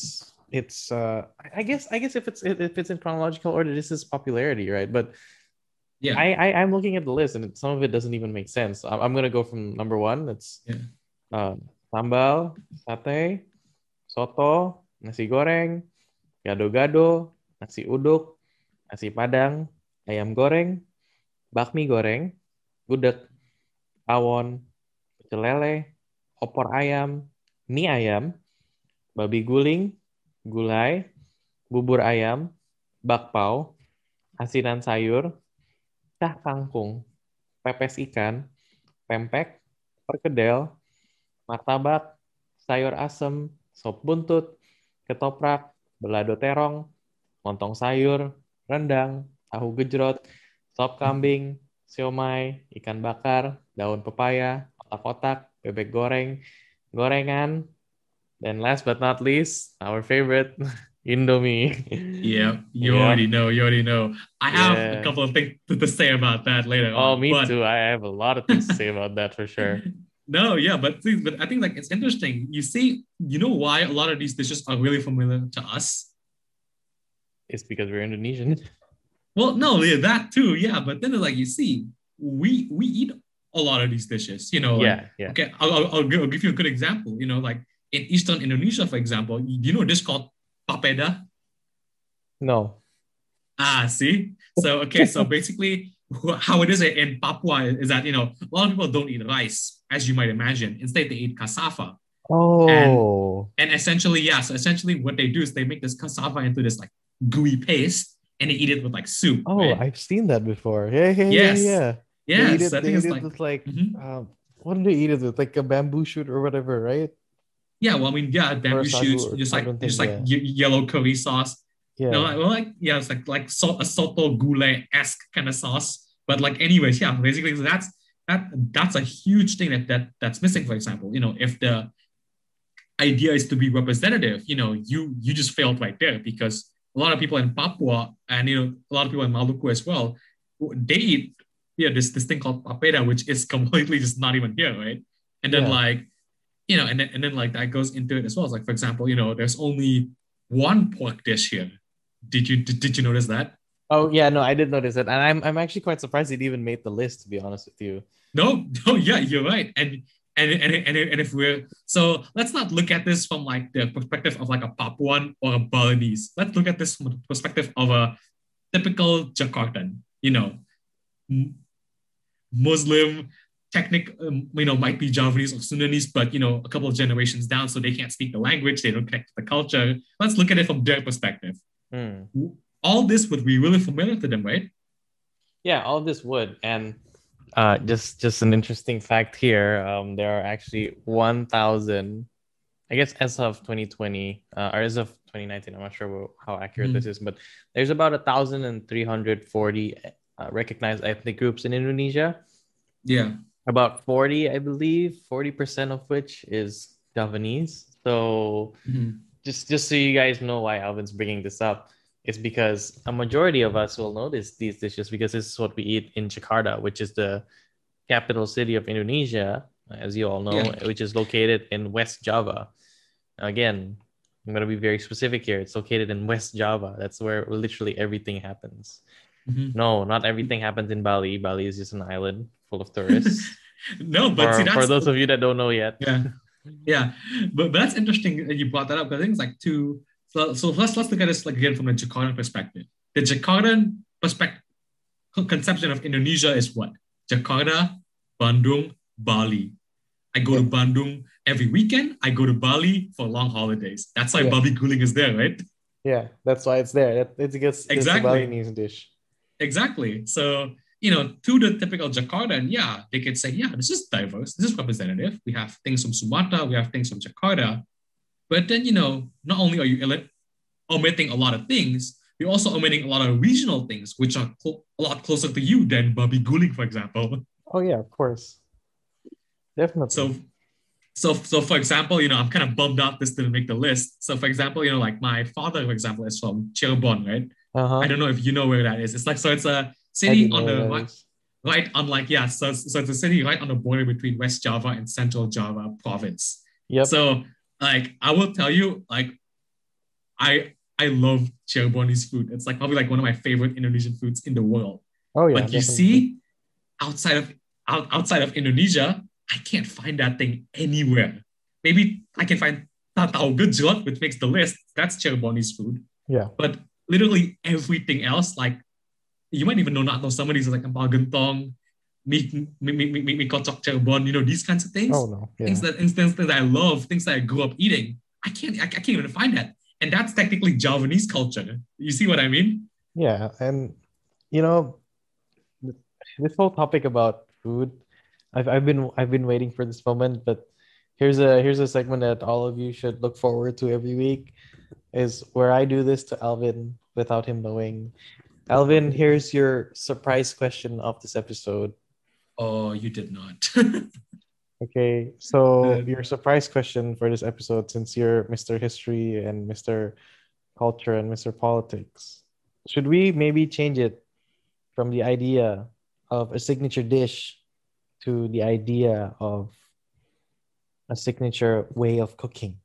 it's uh I guess I guess if it's if it's in chronological order, this is popularity, right? But Yeah. I, I I'm looking at the list and some of it doesn't even make sense. I'm, I'm gonna go from number one. That's Yeah. uh, sambal, sate, soto, nasi goreng, gado-gado, nasi uduk, nasi padang, ayam goreng, bakmi goreng, gudeg, awon, pecel lele, opor ayam, mie ayam, babi guling, gulai, bubur ayam, bakpao, asinan sayur, cah kangkung, pepes ikan, pempek, perkedel, martabak, sayur asem, sop buntut, ketoprak, belado terong, lontong sayur, rendang, tahu gejrot, sop kambing, siomay, ikan bakar, daun pepaya, otak-otak, bebek goreng, gorengan, then last but not least, our favorite, Indomie. Yeah, you Yeah. already know. You already know. I have Yeah. a couple of things to, to say about that later. Oh, on, me but- too. I have a lot of things to say about that for sure. No, yeah, but see, but I think like it's interesting. You see, you know why a lot of these dishes are really familiar to us. It's because we're Indonesian. Well, no, yeah, that too, yeah. But then like you see, we we eat a lot of these dishes. You know, like, Yeah, yeah. Okay, I'll, I'll, I'll, give, I'll give you a good example. You know, like in Eastern Indonesia, for example, you, you know this called papeda. No. Ah, see. So okay, so basically, how it is in Papua is that you know a lot of people don't eat rice, as you might imagine. Instead, they eat cassava. Oh. And essentially, yeah, so essentially what they do is they make this cassava into this like gooey paste and they eat it with like soup. Oh, right? I've seen that before. Yeah, yeah, Yes. yeah, yeah. They eat it, I they think it's eat it like, with like Mhm. um, what do they eat it with? Like a bamboo shoot or whatever, right? yeah, well, I mean, yeah, bamboo shoots, just like just like yeah. ye- yellow curry sauce. Yeah. No, like, well, like yeah, it's like like so, a soto gule esque kind of sauce. But like, anyways, yeah, basically, that's that that's a huge thing that that that's missing. For example, you know, if the idea is to be representative, you know, you you just failed right there because a lot of people in Papua and you know a lot of people in Maluku as well, they eat yeah this this thing called papeda, which is completely just not even here, right? And then Yeah. like, you know, and then and then like that goes into it as well. It's like for example, you know, there's only one pork dish here. Did you did, did you notice that? Oh yeah, no, I did notice it, and I'm I'm actually quite surprised it even made the list. To be honest with you. No, no, yeah, you're right. And and and and, and if we're so let's not look at this from like the perspective of like a Papuan or a Balinese. Let's look at this from the perspective of a typical Jakartan, you know, Muslim, technic, um, you know, might be Javanese or Sundanese, but you know, a couple of generations down, so they can't speak the language, they don't connect to the culture. Let's look at it from their perspective. Hmm. All this would be really familiar to them, right? Yeah, all this would. And uh, just just an interesting fact here: um, there are actually one thousand, I guess, as of twenty twenty uh, or as of 2019 i'm not sure how accurate mm. this is but there's about 1340 uh, recognized ethnic groups in Indonesia. Yeah. About 40, I believe, 40% of which is Javanese. So Mhm. just just so you guys know why Alvin's bringing this up, it's because a majority of us will notice these dishes because this is what we eat in Jakarta, which is the capital city of Indonesia, as you all know, Yeah. which is located in West Java. Again, I'm gonna be very specific here. It's located in West Java. That's where literally everything happens. Mhm. No, not everything happens in Bali. Bali is just an island full of tourists. No, but for, see, that's for those of you that don't know yet. yeah yeah but, but that's interesting that you brought that up because i think it's like two so, so let's let's look at this like again from the Jakarta perspective the Jakarta perspective conception of indonesia is what jakarta bandung bali i go to bandung every weekend i go to bali for long holidays that's why Yeah. babi guling is there right Yeah, that's why it's there. It's because it's Exactly. a Balinese dish. Exactly. So, you know, to the typical Jakartan, yeah, they could say, yeah, this is diverse, this is representative. We have things from Sumatra, we have things from Jakarta. But then, you know, not only are you omitting a lot of things, you're also omitting a lot of regional things, which are clo- a lot closer to you than Babi Guling, for example. Oh yeah, of course. Definitely. So, so, so for example, you know, I'm kind of bummed out this didn't make the list. So, for example, you know, like my father, for example, is from Cirebon, right? Uh-huh. I don't know if you know where that is. It's like so, it's a city on the right, right on like yeah so, so it's a city right on the border between west java and central java province Yeah. so like i will tell you like i i love Cirebonese food it's like probably like one of my favorite indonesian foods in the world oh yeah. but you definitely. see outside of out, outside of indonesia i can't find that thing anywhere maybe i can find tahu gejrot which makes the list that's Cirebonese food Yeah. but literally everything else, like you might even know not know some of these like empal gentong, mi mi mi mi, mi kocok Cirebon, you know these kinds of things. Oh no. Yeah. Things that instance that I love, things that I grew up eating. I can't I, I can't even find that, and that's technically Javanese culture. You see what I mean? Yeah, and you know, this whole topic about food, I've I've been I've been waiting for this moment, but here's a here's a segment that all of you should look forward to every week, is where I do this to Alvin without him knowing. Alvin, here's your surprise question of this episode. Oh, you did not. Okay, so Uh, your surprise question for this episode, since you're Mr. History and Mr. Culture and Mr. Politics, should we maybe change it from the idea of a signature dish to the idea of a signature way of cooking?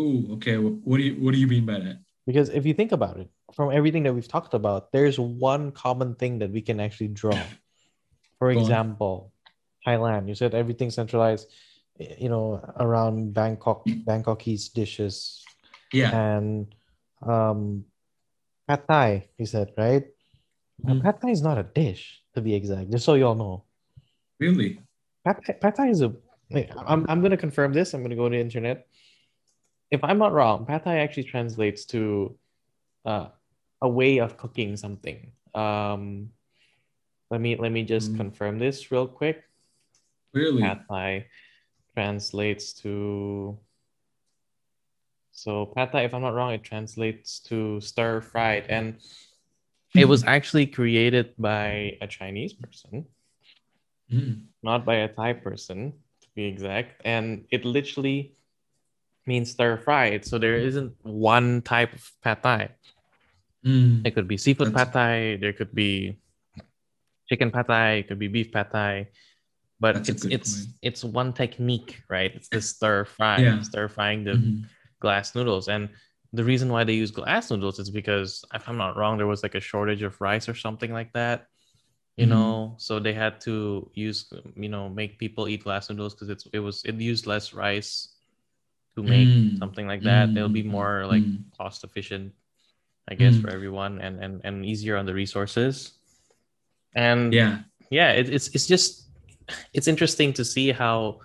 Ooh, okay. What do you what do you mean by that? Because if you think about it, from everything that we've talked about, there's one common thing that we can actually draw. For Go on. example, Thailand. You said everything centralized, you know, around Bangkok, Bangkokese dishes, Yeah. and um, pad Thai. You said right. Mhm. Pad Thai is not a dish, to be exact. Just so you all know, Really? pad Thai, pad Thai is a. I'm I'm gonna confirm this. I'm gonna go to the internet. If I'm not wrong, pad Thai actually translates to uh, a way of cooking something. Um, let me let me just Mm. confirm this real quick. Really? Pad Thai translates to. So pad Thai, if I'm not wrong, it translates to stir fried, and it was actually created by a Chinese person, Mm. not by a Thai person. To be exact. And it literally means stir fried. So there isn't one type of pad thai. Mm. It could be seafood That's- pad thai. There could be chicken pad thai. It could be beef pad thai. But That's it's it's point. it's one technique, right? It's the stir fry, Yeah. stir frying the Mhm. glass noodles. And the reason why they use glass noodles is because if I'm not wrong, there was like a shortage of rice or something like that. You Mhm. know, so they had to use, you know, make people eat glass noodles because it's it was it used less rice to make Mm. something like that. It'll be Mm. more like Mm. cost efficient, I guess, Mm. for everyone and and and easier on the resources. And Yeah. yeah it, it's it's just it's interesting to see how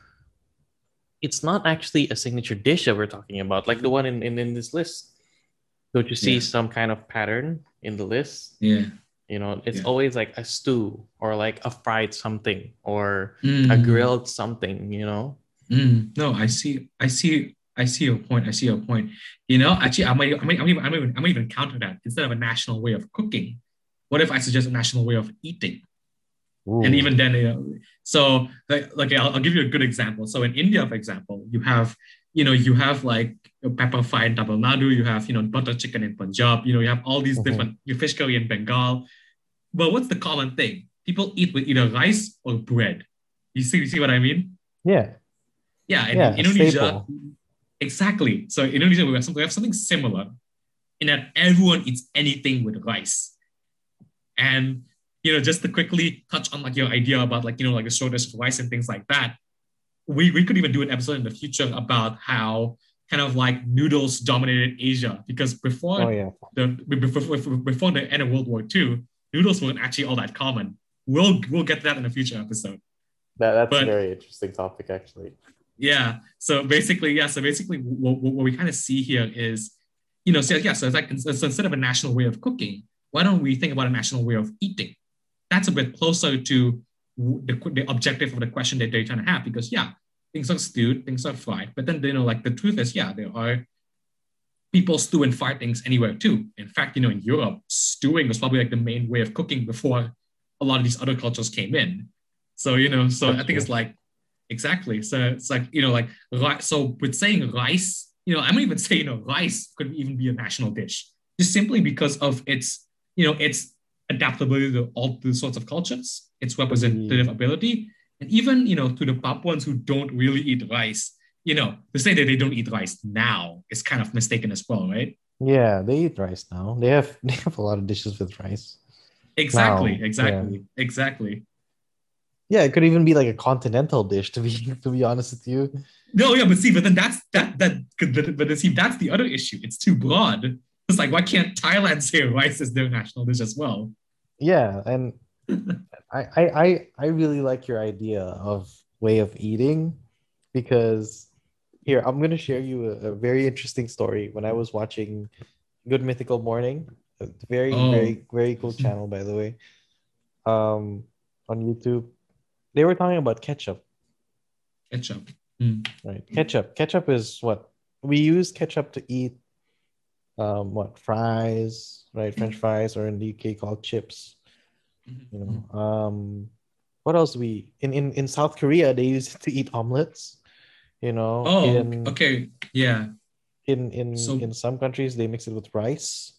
it's not actually a signature dish that we're talking about like the one in in, in this list don't you see Yeah. some kind of pattern in the list Yeah. you know it's Yeah. always like a stew or like a fried something or a Mm. grilled something you know Mm, no, I see. I see. I see your point. I see your point. You know, actually, I might, I might, I might, even, I might, even, I might even counter that. Instead of a national way of cooking, what if I suggest a national way of eating? And even then, you know, so like, like I'll, I'll give you a good example. So in India, for example, you have, you know, you have like pepper fry in Tamil Nadu, you have, you know, butter chicken in Punjab, you know, you have all these Mhm. different, you fish curry in Bengal. But what's the common thing? People eat with either rice or bread. You see, you see what I mean? yeah Yeah, in Yeah, Indonesia, staple. Exactly. So in Indonesia, we have, something, we have something similar in that everyone eats anything with rice. And you know, just to quickly touch on like your idea about like you know like the shortage of rice and things like that, we we could even do an episode in the future about how kind of like noodles dominated Asia because before oh yeah the before, before the end of World War II, noodles weren't actually all that common. We'll we'll get to that in a future episode. that, that's But- a very interesting topic actually Yeah. So basically, yeah. So basically, what, what we kind of see here is, you know, so yeah. So it's like so instead of a national way of cooking, why don't we think about a national way of eating? That's a bit closer to the, the objective of the question that they're trying to have. Because yeah, things are stewed, things are fried, but then you know, like the truth is, yeah, there are people stew and fry things anywhere too. In fact, you know, in Europe, stewing was probably like the main way of cooking before a lot of these other cultures came in. So you know, so I That's think it's like exactly. So it's like you know, like so with saying rice, you know, I'm not even saying you know rice could even be a national dish, just simply because of its you know its adaptability to all the sorts of cultures, its representative mm-hmm. ability, and even you know to the Papuans who don't really eat rice. You know, to say that they don't eat rice now is kind of mistaken as well, right? yeah they eat rice now they have they have a lot of dishes with rice Exactly, Now, exactly, exactly. Yeah it could even be like a continental dish to be to be honest with you No, yeah, but see, but then that's that that but, but see, that's the other issue. It's too broad. It's like why can't Thailand say rice is their national dish as well? Yeah, and I, I I I really like your idea of way of eating because here I'm gonna share you a, a very interesting story. When I was watching Good Mythical Morning, a very Oh. very very cool channel by the way, um, on YouTube, they were talking about ketchup. Ketchup. Right, ketchup. Ketchup is what we use ketchup to eat. Um, what fries, right? French fries, or in the UK called chips. You know, um, what else do we in in in South Korea they use it to eat omelets. You know, Oh, in okay. Yeah. in in So- in some countries they mix it with rice,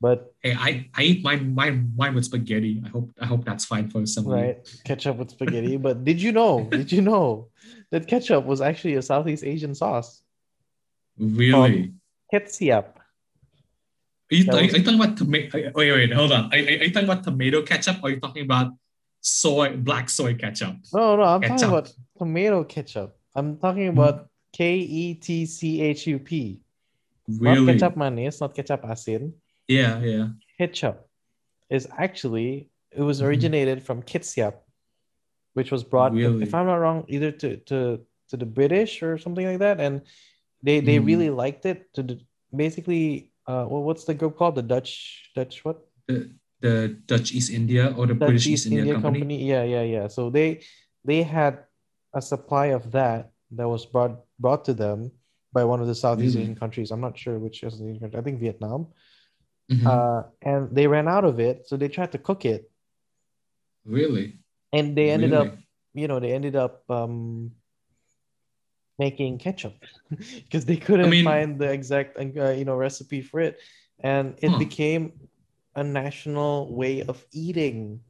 but Hey, I, I eat mine mine mine with spaghetti. I hope I hope that's fine for somebody. right, ketchup with spaghetti. but did you know? Did you know that ketchup was actually a Southeast Asian sauce? Really? Ketchup. Are you, are, you, are you talking about tomato? Wait, wait, hold on. Are, are you talking about tomato ketchup or are you talking about soy, black soy ketchup? No, no, I'm Ketchup. talking about tomato ketchup. I'm talking about K E T C H U P. Really? Not ketchup manis, not ketchup asin. Yeah, yeah. Ketchup is actually it was Mhm. originated from Kitsiap, which was brought, if- Really? if I'm not wrong, either to to to the British or something like that, and they they Mhm. really liked it. To the, basically, uh, well, what's the group called? The Dutch Dutch what? The, the Dutch East India or the Dutch British East India, Company. Yeah, yeah, yeah. So they they had a supply of that that was brought brought to them by one of the Southeast Really? Asian countries. I'm not sure which Southeast Asian country. I think Vietnam. Mhm. Uh, and they ran out of it, so they tried to cook it, really? and they ended up, you know, they ended up um, making ketchup because they couldn't I mean, find the exact uh, you know recipe for it, and it huh. became a national way of eating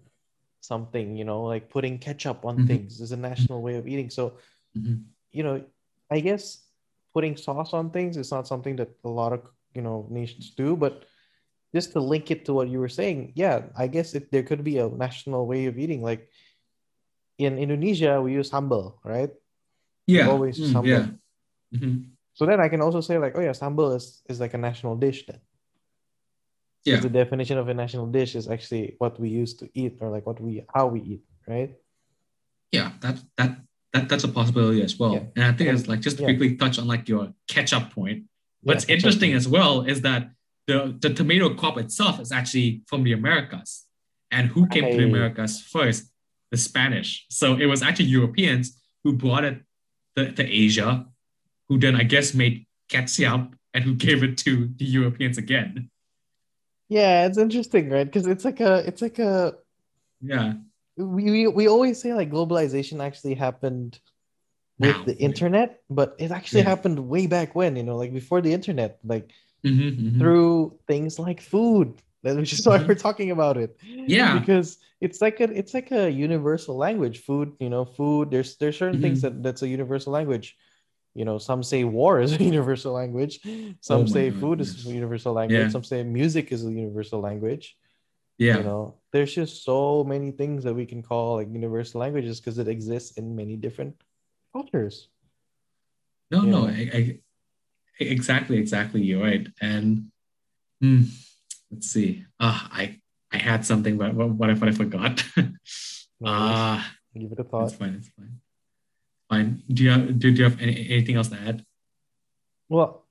something. You know, like putting ketchup on mm-hmm. things is a national way of eating. So, mm-hmm. you know, I guess putting sauce on things is not something that a lot of you know nations do, but just to link it to what you were saying, yeah, I guess it, there could be a national way of eating. Like in Indonesia, we use sambal, right? Yeah. We always mm, sambal. Yeah. Mm-hmm. So then I can also say like, oh yeah, sambal is, is like a national dish then. Yeah. The definition of a national dish is actually what we used to eat or like what we how we eat, right? Yeah, that that that that's a possibility as well. Yeah. And I think it's like just to yeah. quickly touch on like your catch up point. What's yeah, interesting as well is that the, the tomato crop itself is actually from the Americas. And who came to the Americas first? The Spanish. So it was actually Europeans who brought it to, to Asia, who then I guess made ketchup and who gave it to the Europeans again. Yeah, it's interesting, right? Because it's like a it's like a yeah. We, we we always say like globalization actually happened with now. the internet, but it actually yeah. happened way back when, you know, like before the internet. Like mm-hmm, mm-hmm. through things like food. Which is why mm-hmm. we're talking about it. Yeah. Because it's like a it's like a universal language. Food you know food there's there's certain mm-hmm. things that that's a universal language. You know some say war is a universal language. Some oh say food is a universal language. Yeah. some say music is a universal language. Yeah. you know there's just so many things that we can call like universal languages because it exists in many different cultures. No you no I, I, exactly, exactly. You're right. And hmm, let's see. Ah, I I had something, but what, what if I forgot? Ah, uh, give it a thought. It's fine. It's fine. Fine. Do you have do, do you have any, anything else to add? Well,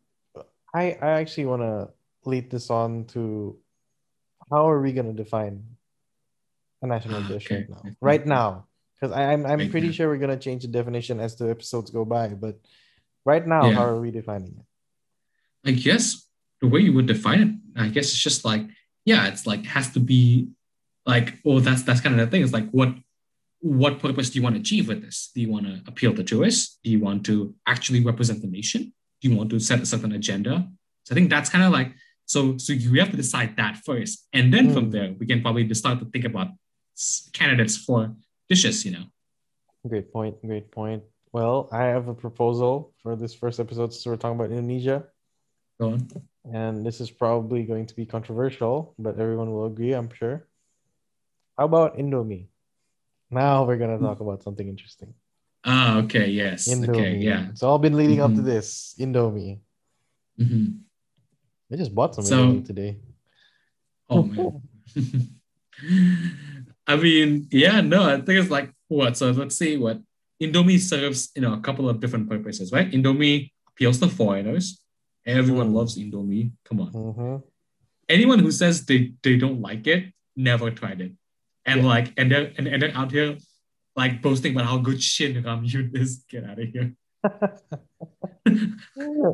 I I actually want to lead this on to how are we going to define a national ah, dish okay. right now? Right now, because I'm I'm right pretty now. sure we're going to change the definition as the episodes go by, but right now, yeah. how are we defining it? I guess the way you would define it, I guess it's just like, yeah, it's like has to be like, oh, that's that's kind of the thing. It's like what what purpose do you want to achieve with this? Do you want to appeal to tourists? Do you want to actually represent the nation? Do you want to set a certain agenda? So I think that's kind of like so so you have to decide that first. And then mm. from there, we can probably start to think about candidates for dishes, you know. Great point. Great point. Well, I have a proposal for this first episode. So we're talking about Indonesia. Go on. And this is probably going to be controversial, but everyone will agree, I'm sure. How about Indomie? Now we're gonna talk about something interesting. Ah, okay, yes. Indomie. Okay, yeah. It's all been leading mm-hmm. up to mm-hmm. this. Indomie. Mm-hmm. I just bought some so, today. Oh man. I mean, yeah, no, I think it's like what? So let's see what Indomie serves, you know, a couple of different purposes, right? Indomie appeals to foreigners. Everyone mm. loves Indomie. Come on. Mm-hmm. Anyone who says they, they don't like it never tried it. And yeah. like, and then and, and then out here like boasting about how good Shin Ramyun is. Get out of here.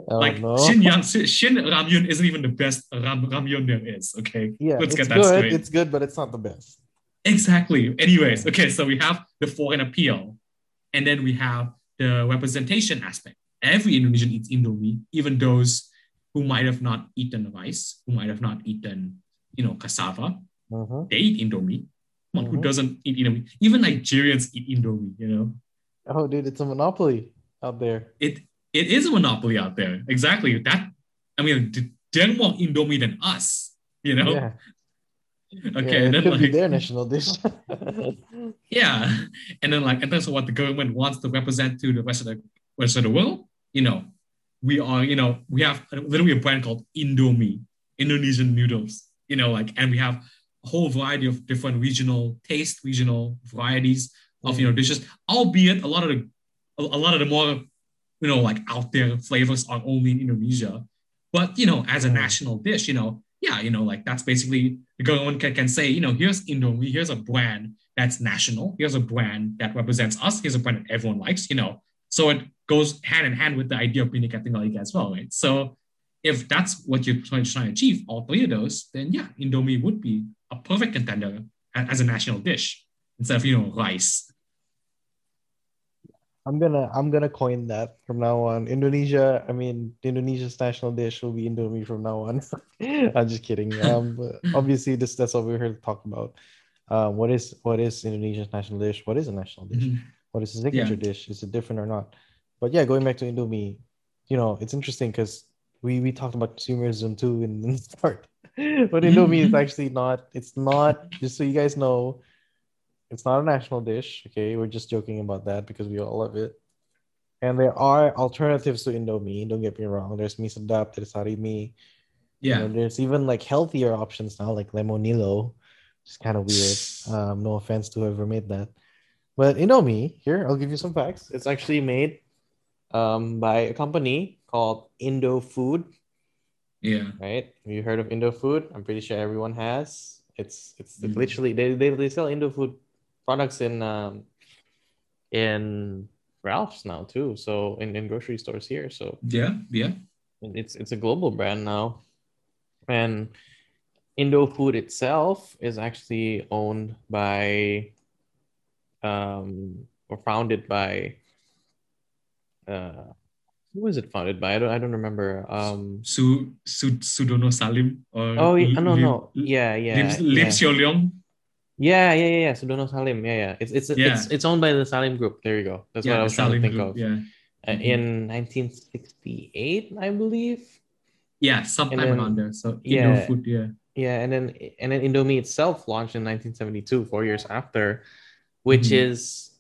like Shin, Yang, Shin Ramyun isn't even the best ram, Ramyun there is. Okay, yeah, let's get that good. straight. It's good, but it's not the best. Exactly. Anyways, okay, so we have the foreign appeal, and then we have the representation aspect every Indonesian eats Indomie, even those who might have not eaten rice, who might have not eaten, you know, cassava. Uh-huh. They eat Indomie. Come on, uh-huh. who doesn't eat Indomie? Even Nigerians eat Indomie, you know? Oh, dude, it's a monopoly out there. It It is a monopoly out there. Exactly. That, I mean, they're more Indomie than us, you know? Yeah. Okay, yeah, and then could like, be their national dish. yeah, and then like, and that's what the government wants to represent to the rest of the rest of the world you know, we are, you know, we have literally a brand called Indomie, Indonesian noodles, you know, like, and we have a whole variety of different regional taste, regional varieties of, you know, dishes, albeit a lot of the, a, lot of the more, you know, like out there flavors are only in Indonesia. But, you know, as a national dish, you know, yeah, you know, like that's basically the government can, can say, you know, here's Indomie, here's a brand that's national, here's a brand that represents us, here's a brand that everyone likes, you know. So it goes hand in hand with the idea of Bhinneka Ika as well, right? So if that's what you're trying, to achieve, all three of those, then yeah, Indomie would be a perfect contender as a national dish instead of, you know, rice. I'm gonna I'm gonna coin that from now on. Indonesia, I mean Indonesia's national dish will be Indomie from now on. I'm just kidding. Um, obviously this that's what we're here to talk about. Um, what is what is Indonesia's national dish? What is a national dish? Mm-hmm. What is a signature yeah. dish? Is it different or not? But yeah, going back to Indomie, you know, it's interesting because we we talked about consumerism too in, in the start. but Indomie is actually not, it's not, just so you guys know, it's not a national dish. Okay. We're just joking about that because we all love it. And there are alternatives to Indomie. Don't get me wrong. There's mie sedap, there's sarimi. Yeah. You know, there's even like healthier options now, like lemonilo, which is kind of weird. Um, no offense to whoever made that. But Indomie, here, I'll give you some facts. It's actually made um, by a company called Indofood. Yeah. Right. Have you heard of Indofood? I'm pretty sure everyone has. It's it's mm. literally they, they they sell Indofood products in um in Ralph's now too. So in, in grocery stores here. So yeah, yeah. It's it's a global brand now. And Indofood itself is actually owned by um or founded by uh who was it founded by? I don't I don't remember. Um Su, Su Sudono Salim or Oh yeah, no no. Yeah, yeah. Lim, Lim yeah. Xiaoliong. Yeah, yeah, yeah, yeah. Sudono Salim. Yeah, yeah. It's it's yeah. it's it's owned by the Salim Group. There you go. That's yeah, what I was trying to think group, of. Yeah. Uh, in 1968, I believe. Yeah, sometime then, around there. So yeah, food, yeah. Yeah, and then and then Indomie itself launched in 1972, four years after, which mm-hmm. is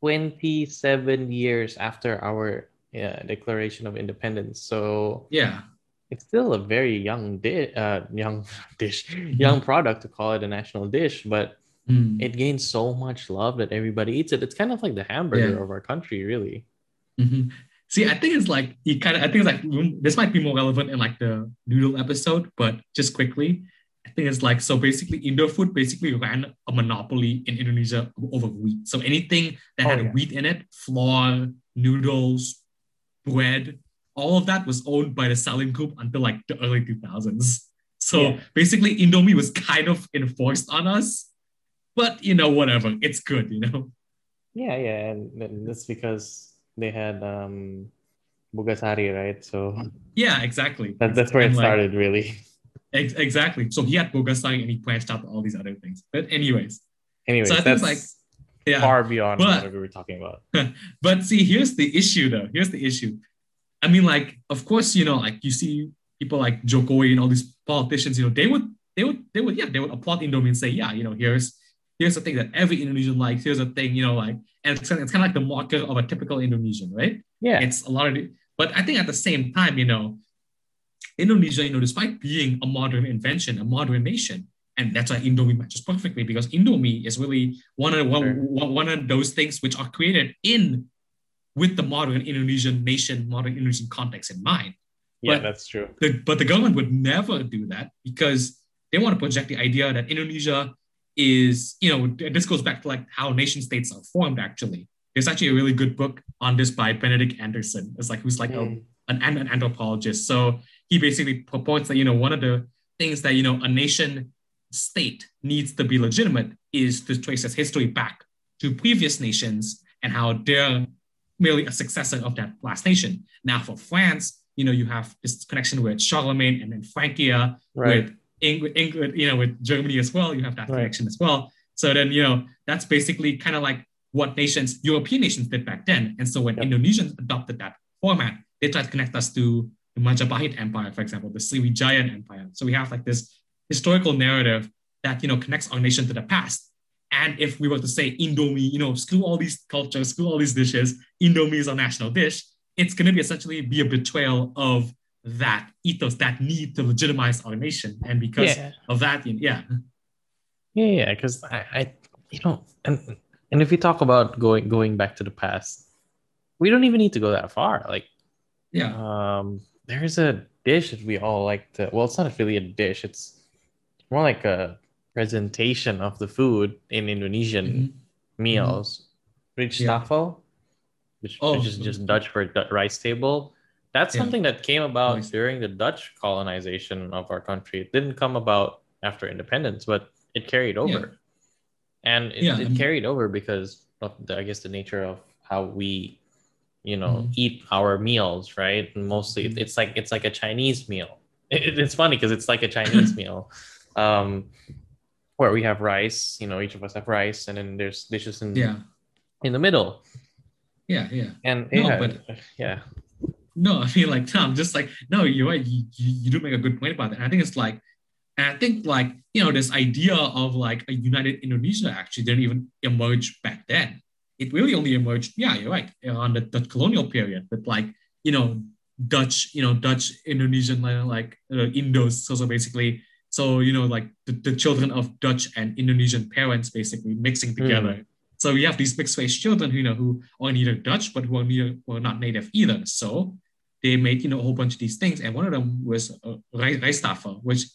27 years after our yeah, Declaration of Independence. So yeah, it's still a very young dish, uh, young dish, mm-hmm. young product to call it a national dish, but mm. it gains so much love that everybody eats it. It's kind of like the hamburger yeah. of our country, really. Mm-hmm. See, I think it's like you kind of. I think it's like this might be more relevant in like the noodle episode, but just quickly, I think it's like so. Basically, Indofood basically ran a monopoly in Indonesia over wheat. So anything that oh, had yeah. wheat in it, flour, noodles, bread, all of that was owned by the Salim Group until like the early 2000s. So yeah. basically, Indomie was kind of enforced on us, but you know, whatever, it's good, you know. Yeah, yeah, and that's because they had um Bogasari, right? So yeah, exactly. That, that's where and it started, like, really. Ex- exactly. So he had Bogasari and he branched out to all these other things. But anyways, anyways, so I think like yeah. far beyond but, what we were talking about. but see, here's the issue though. Here's the issue. I mean, like, of course, you know, like you see people like Jokowi and all these politicians, you know, they would, they would, they would, yeah, they would applaud Indomie and say, yeah, you know, here's, here's the thing that every Indonesian likes. Here's a thing, you know, like, and it's, it's kind of like the marker of a typical Indonesian, right? Yeah. It's a lot of, but I think at the same time, you know, Indonesia, you know, despite being a modern invention, a modern nation, and that's why Indomie matches perfectly because Indomie is really one of one, one of those things which are created in with the modern Indonesian nation, modern Indonesian context in mind. Yeah, but that's true. The, but the government would never do that because they want to project the idea that Indonesia is, you know, this goes back to like how nation states are formed actually. There's actually a really good book on this by Benedict Anderson. It's like who's like mm. a, an, an anthropologist. So he basically purports that, you know, one of the things that, you know, a nation state needs to be legitimate is to trace its history back to previous nations and how they're merely a successor of that last nation. Now for France, you know, you have this connection with Charlemagne and then Francia right. with England, England, you know, with Germany as well. You have that right. connection as well. So then, you know, that's basically kind of like what nations, European nations did back then. And so when yep. Indonesians adopted that format, they tried to connect us to the Majapahit Empire, for example, the Sriwijaya Empire. So we have like this historical narrative that, you know, connects our nation to the past. And if we were to say Indomie, you know, screw all these cultures, screw all these dishes, Indomie is our national dish, it's going to be essentially be a betrayal of that ethos, that need to legitimize our nation. And because yeah. of that, yeah. Yeah, yeah, because I, I, you know, and and if we talk about going going back to the past, we don't even need to go that far. Like, yeah, um, there's a dish that we all like to. Well, it's not really a dish. It's more like a presentation of the food in Indonesian mm-hmm. meals. Rich yeah. tafel, which, oh, which is just Dutch for rice table. That's yeah. something that came about nice. during the Dutch colonization of our country. It didn't come about after independence, but it carried over. Yeah. And it, it carried over because of the, I guess the nature of how we you know Mhm. eat our meals right and mostly Mhm. it's like it's like a chinese meal it, it's funny because it's like a chinese meal um where we have rice you know each of us have rice and then there's dishes in Yeah. in the middle Yeah. Yeah. and No, yeah but- yeah No, I mean like no, I'm just like, no, you're right. You, you, you do make a good point about that. And I think it's like, and I think like, you know, this idea of like a united Indonesia actually didn't even emerge back then. It really only emerged, yeah, you're right, on the, the colonial period with like, you know, Dutch, you know, Dutch Indonesian like, uh, Indos. So, so basically, so, you know, like the, the children of Dutch and Indonesian parents basically mixing together. So we have these mixed race children, who, you know, who are neither Dutch but who are neither who are not native either. So they made you know a whole bunch of these things, and one of them was uh, rice which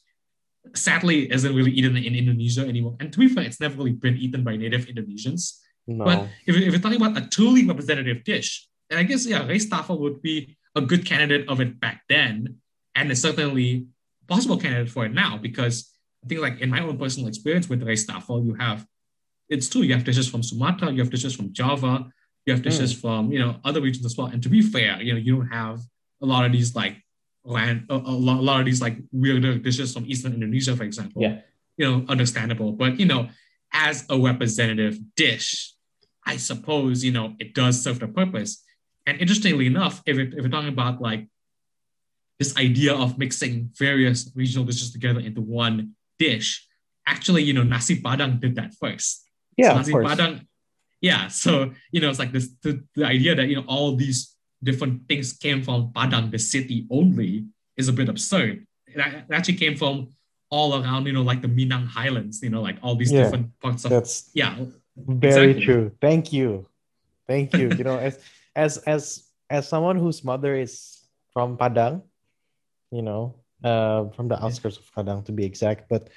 sadly isn't really eaten in Indonesia anymore. And to be fair, it's never really been eaten by native Indonesians. No But if, if you're talking about a truly representative dish, and I guess yeah, rice would be a good candidate of it back then, and it's certainly a possible candidate for it now because I think like in my own personal experience with tafel, you have it's true you have dishes from Sumatra, you have dishes from Java, you have dishes hmm. from you know other regions as well. And to be fair, you know you don't have a lot of these like land a, a, lot, a lot of these like weirder dishes from Eastern Indonesia, for example yeah you know, understandable. But you know, as a representative dish, I suppose you know it does serve the purpose. And interestingly enough, if, it, if we're talking about like this idea of mixing various regional dishes together into one dish, actually, you know, nasi padang did that first. yeah So of nasi course padang, yeah. So you know, it's like this the, the idea that you know all these different things came from Padang, the city only, is a bit absurd. It, it actually came from all around, you know, like the Minang Highlands, you know, like all these Yeah. different parts of That's yeah, very Exactly. true. Thank you. Thank you. you know, as as as as someone whose mother is from Padang, you know, uh, from the outskirts of Padang to be exact, but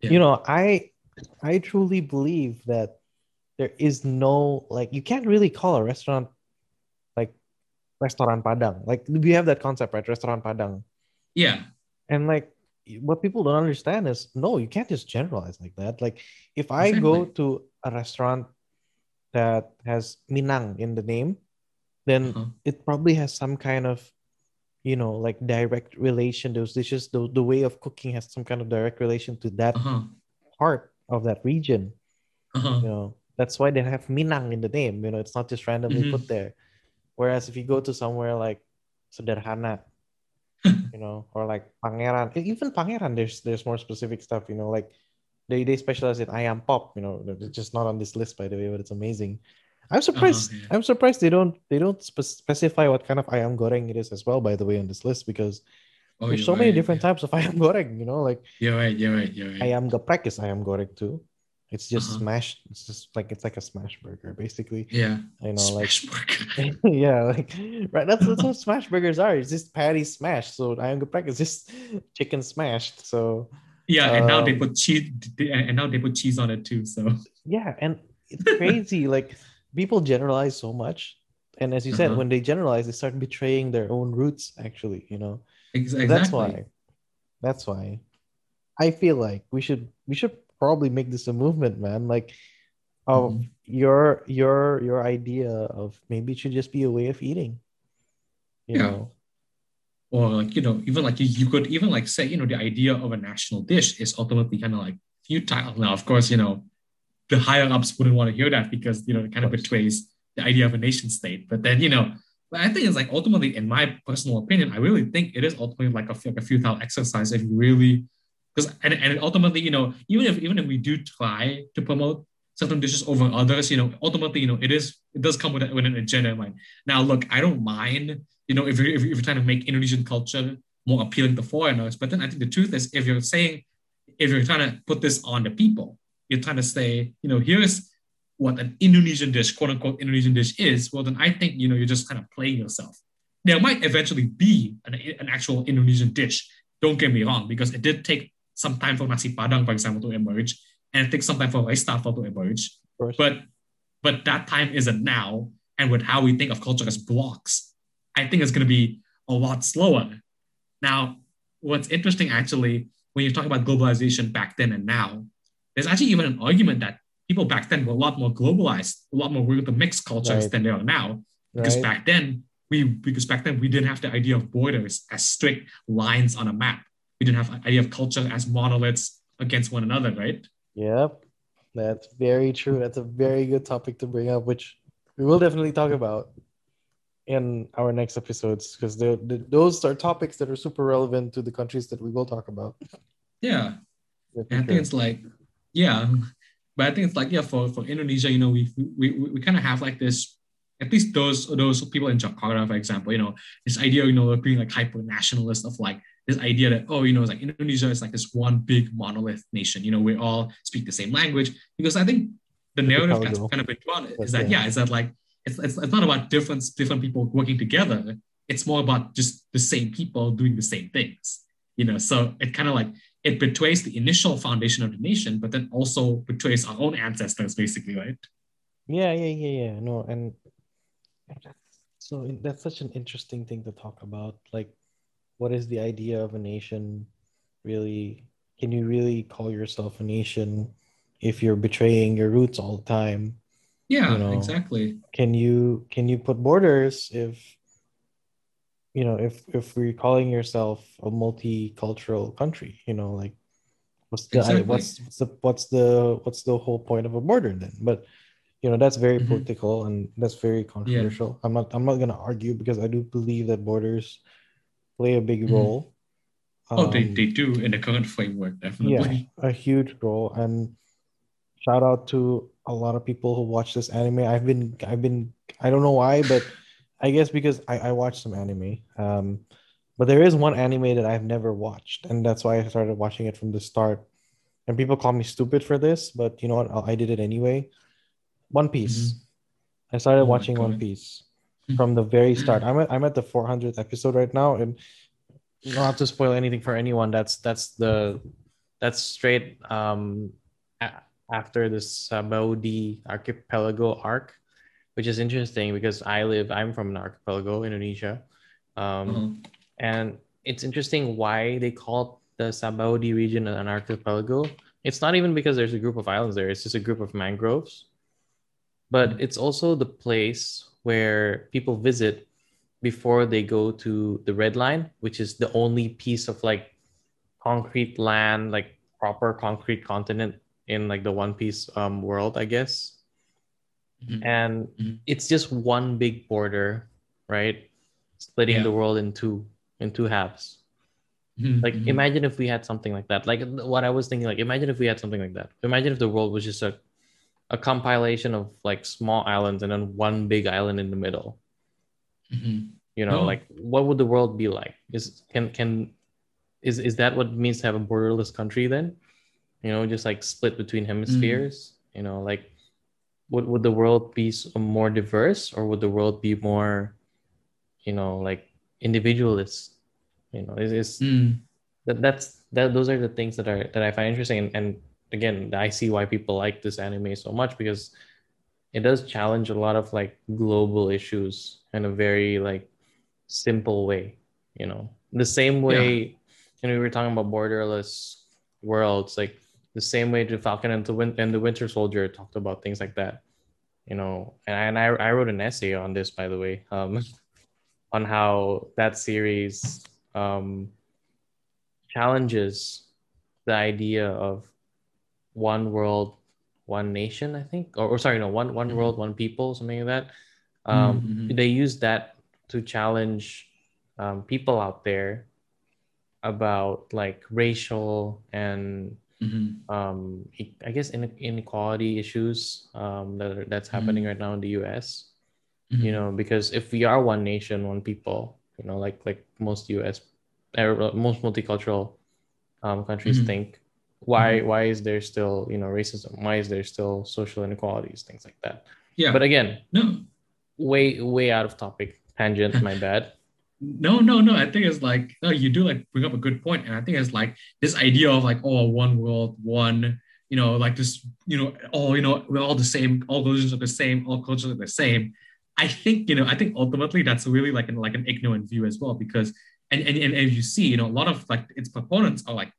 Yeah. you know, I I truly believe that there is no like you can't really call a restaurant like restaurant Padang. Like we have that concept, right? Restaurant Padang. yeah, And like what people don't understand is no, you can't just generalize like that. Like if I go to a restaurant that has Minang in the name, then uh-huh, it probably has some kind of you know like direct relation. Those dishes the, the way of cooking has some kind of direct relation to that uh-huh, part of that region. Uh-huh. you know that's why they have Minang in the name. You know it's not just randomly Mhm. put there. Whereas if you go to somewhere like Sederhana you know or like Pangeran even Pangeran there's there's more specific stuff you know like they they specialize in ayam pop you know it's just not on this list by the way but it's amazing I'm oh, surprised yeah. I'm surprised they don't they don't spe- specify what kind of ayam goreng it is as well by the way on this list because Oh, there's so many right. different types of ayam goreng you know like You're right. You're right. You're right. ayam geprek is ayam goreng too it's just Uh-huh. smashed it's just like it's like a smash burger basically yeah. I know like Smash burger. yeah, like right. That's that's what smash burgers are. It's just patty smashed. So ayam geprek is just chicken smashed. So yeah, and now they Um, put cheese, and now they put cheese on it too. So yeah, and it's crazy. like people generalize so much, and as you said, Uh-huh. when they generalize, they start betraying their own roots. Actually, you know. So exactly. That's why. That's why. I feel like we should we should probably make this a movement, man. Like, of Mhm. your your your idea of maybe it should just be a way of eating. You Yeah. know. or like you know even like you, you could even like say you know the idea of a national dish is ultimately kind of like futile now of course you know the higher ups wouldn't want to hear that because you know it kind of betrays the idea of a nation state but then you know but i think it's like ultimately in my personal opinion i really think it is ultimately like a, like a futile exercise if you really because and, and ultimately you know even if even if we do try to promote certain dishes over others you know ultimately you know it is it does come with, a, with an agenda in mind now look i don't mind you know, if you're, if you're trying to make Indonesian culture more appealing to foreigners. But then I think the truth is, if you're saying, if you're trying to put this on the people, you're trying to say, you know, here's what an Indonesian dish, quote unquote Indonesian dish is. Well, then I think, you know, you're just kind of playing yourself. There might eventually be an, an actual Indonesian dish. Don't get me wrong, because it did take some time for nasi padang, for example, to emerge, and it takes some time for rijsttafel to emerge. But but that time isn't now. And with how we think of culture as blocks, I think it's going to be a lot slower. Now, what's interesting actually, when you talk about globalization back then and now, there's actually even an argument that people back then were a lot more globalized, a lot more with the mixed cultures Right. than they are now. Because Right. back then, we because back then we didn't have the idea of borders as strict lines on a map. We didn't have idea of culture as monoliths against one another, right? Yep, that's very true. That's a very good topic to bring up, which we will definitely talk about in our next episodes because those are topics that are super relevant to the countries that we will talk about. Yeah. And I think it's like, yeah, but I think it's like, yeah, for, for Indonesia, you know, we we, we, we kind of have like this, at least those those people in Jakarta, for example, you know, this idea, you know, of being like hyper nationalist of like this idea that oh, you know, it's like Indonesia is like this one big monolith nation. You know, we all speak the same language because I think the narrative that's kind of been drawn is that yeah. yeah, is that like it's, it's, it's not about different different people working together. It's more about just the same people doing the same things. You know, so it kind of like it betrays the initial foundation of the nation, but then also betrays our own ancestors, basically, right? Yeah, yeah, yeah, yeah. No, and so that's such an interesting thing to talk about. Like, what is the idea of a nation? Really, can you really call yourself a nation if you're betraying your roots all the time? Yeah, You know, exactly. Can you can you put borders if you know if if we're calling yourself a multicultural country? You know, like what's the Exactly. what's what's the what's the what's the whole point of a border then? But you know that's very Mhm. political and that's very controversial. I'm not I'm not gonna argue because I do believe that borders play a big Mhm. role. Oh, they, Um, they do in the current framework, definitely. yeah, a huge role. And shout out to a lot of people who watch this anime. I've been I've been I don't know why, but I guess because I, I watch some anime. Um, but there is one anime that I've never watched, and that's why I started watching it from the start. And people call me stupid for this, but you know what? I I did it anyway. One Piece. I started Oh watching One Piece Hmm. From the very start. I'm at I'm at the 400th episode right now, and not to spoil anything for anyone. That's that's the that's straight um a- after the Sabaody archipelago arc, which is interesting because I live I'm from an archipelago, Indonesia, um, Uh-huh. and it's interesting why they call the Sabaody region an archipelago. It's not even because there's a group of islands there; it's just a group of mangroves. But it's also the place where people visit before they go to the red line, which is the only piece of like concrete land, like proper concrete continent in like the One Piece um, world, I guess. Mhm. And Mhm. it's just one big border, right? Splitting Yeah. the world in two, in two halves. Mhm, Like mhm. imagine if we had something like that. Like what I was thinking, like imagine if we had something like that. Imagine if the world was just a a compilation of like small islands and then one big island in the middle. Mhm. You know, Oh. like what would the world be like? Is can can is is that what it means to have a borderless country then? You know, just like split between hemispheres. You know, like would would the world be more diverse or would the world be more, you know, like individualist? You know, is is Mm. that that's that those are the things that are that I find interesting and, and again I see why people like this anime so much because it does challenge a lot of like global issues in a very like simple way you know? The same way you know we were talking about borderless worlds like the same way the Falcon and the Win- and the Winter Soldier talked about things like that you know? And, and I, I wrote an essay on this by the way um on how that series um challenges the idea of one world, one nation, I think, or, or sorry, no, one one Mhm. world, one people, something like that. Um, Mhm. They use that to challenge um, people out there about like racial and Mhm. um, I guess in- inequality issues um, that are, that's happening Mhm. right now in the U.S Mhm. you know because if we are one nation one people you know like like most us or most multicultural um, countries think why Mhm. why is there still you know racism why is there still social inequalities things like that Yeah. but again no, way way out of topic tangent my bad no, no, no. I think it's like no, you do like bring up a good point, and I think it's like this idea of like oh, one world, one, you know, like this, you know, all you know, we're all the same, all religions are the same, all cultures are the same. I think you know, I think ultimately that's really like an like an ignorant view as well, because and and, and as you see, you know, a lot of like its proponents are like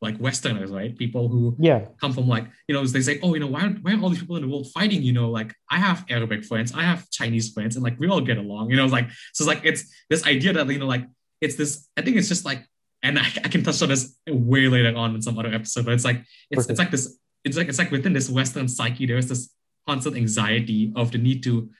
like Westerners, right? People who Yeah. come from like, you know, they say, oh, you know, why, why are all these people in the world fighting? You know, like I have Arabic friends, I have Chinese friends, and like we all get along, you know, it's like, so it's like, it's this idea that, you know, like, it's this, I think it's just like, and I, I can touch on this way later on in some other episode, but it's like, it's, it's like this, it's like, it's like within this Western psyche, there's this constant anxiety of the need to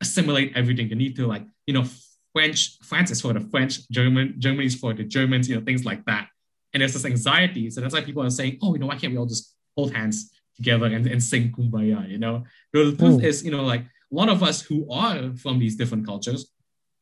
assimilate everything, the need to like, you know, French, France is for the French, German, Germany is for the Germans, you know, things like that and there's this anxiety. So that's why people are saying, oh, you know, why can't we all just hold hands together and, and sing kumbaya? You know, the truth Mm. is, you know, like a lot of us who are from these different cultures,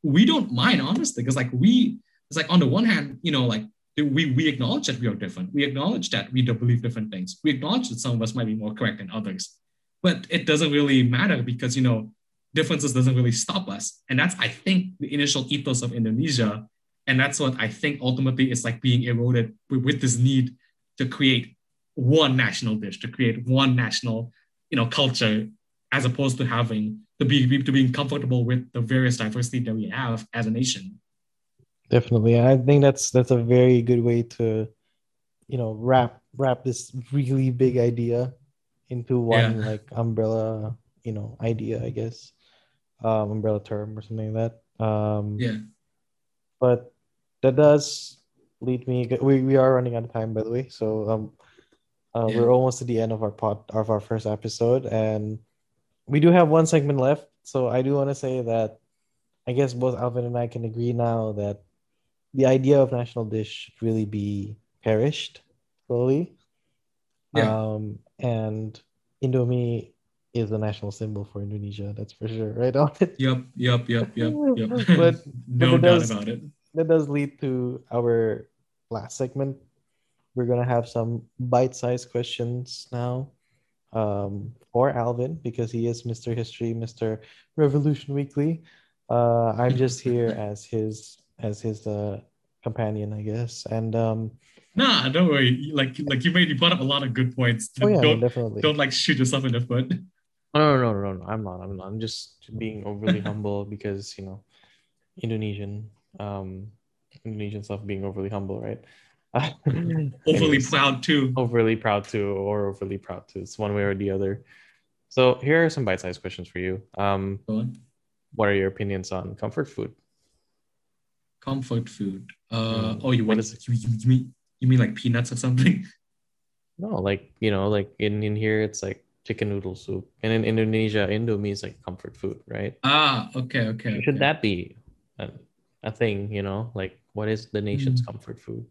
we don't mind honestly, because like we, it's like on the one hand, you know, like we we acknowledge that we are different. We acknowledge that we don't believe different things. We acknowledge that some of us might be more correct than others, but it doesn't really matter because you know differences doesn't really stop us, and that's I think the initial ethos of Indonesia and that's what I think ultimately is like being eroded with, this need to create one national dish, to create one national, you know, culture, as opposed to having to be to being comfortable with the various diversity that we have as a nation. Definitely. I think that's that's a very good way to, you know, wrap wrap this really big idea into one Yeah. like umbrella, you know, idea, I guess. Um, umbrella term or something like that. Um, Yeah. but that does lead me we, we are running out of time by the way so um uh, Yeah. we're almost at the end of our pod of our first episode and we do have one segment left so i do want to say that i guess both alvin and i can agree now that the idea of national dish should really be perished slowly Yeah. um and indomie is the national symbol for indonesia that's for sure right on it Yep. Yep. Yep. Yep. Yep. But- no but doubt does- about it. That does lead to our last segment. We're gonna have some bite-sized questions now um, for Alvin because he is Mr. History, Mr. Revolution Weekly. Uh, I'm just here as his as his uh, companion, I guess. And um, Nah, don't worry. Like like you made you brought up a lot of good points. oh yeah, don't definitely. don't like shoot yourself in the foot. No, no, no, no, no. I'm not. I'm not. I'm just being overly humble because you know, Indonesian, um, Indonesian stuff being overly humble, right? Overly proud too. overly proud to, or overly proud to. It's one way or the other. So here are some bite-sized questions for you. Um, Go on. what are your opinions on comfort food? Comfort food. Uh Mm, oh you want is you, you, you mean you mean like peanuts or something? No, like you know, like in in here it's like chicken noodle soup, and in Indonesia, Indomie is like comfort food, right? Ah, okay, okay. Should okay. that be a, a thing? You know, like what is the nation's Mm. comfort food?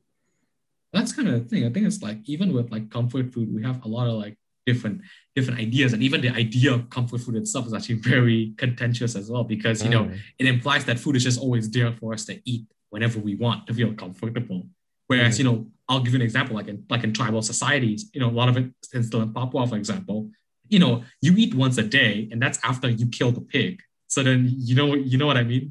that's kind of the thing. I think it's like even with like comfort food, we have a lot of like different different ideas, and even the idea of comfort food itself is actually very contentious as well because you know Mm. it implies that food is just always there for us to eat whenever we want to feel comfortable. Whereas Mhm. you know, I'll give you an example. Like in like in tribal societies, you know, a lot of it is still in Papua, for example. You know, you eat once a day, and that's after you kill the pig. So then you know you know what I mean.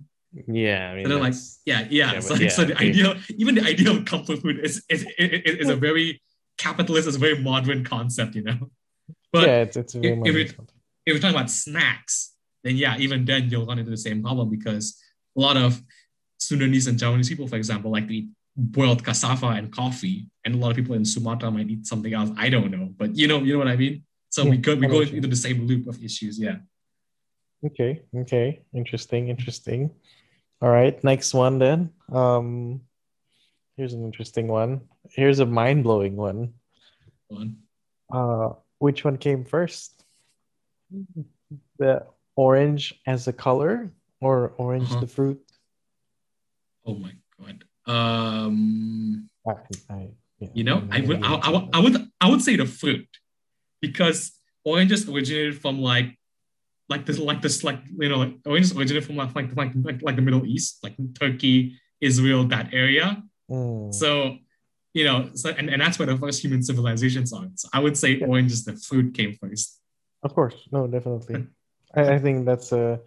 Yeah, I mean, So like, yeah, yeah. Yeah, so, but so the idea, even the idea of comfort food is is, is, is a very capitalist, is a very modern concept, you know. But yeah, it's it's very if- if it- if we're talking about snacks, then yeah, even then you'll run into the same problem because a lot of Sundanese and Javanese people, for example, like to eat boiled cassava and coffee, and a lot of people in Sumatra might eat something else. I don't know, but you know, you know what I mean. So we go we go into the same loop of issues. Yeah. Okay, okay. Interesting, interesting. All right, next one then. Um here's an interesting one. Here's a mind-blowing one. Go on. Uh which one came first? The orange as a color or orange Uh-huh. the fruit? Oh my god. Um. I, I, yeah, You know, I would, I, I, would- I would, I would say the fruit, because oranges originated from like, like this, like this, like you know, like oranges originated from like, like, like, like, the Middle East, like Turkey, Israel, that area. Mm, So, you know, so and, and that's where the first human civilizations are. So I would say Yeah. oranges, the fruit came first. of course, no, definitely. I, I think that's a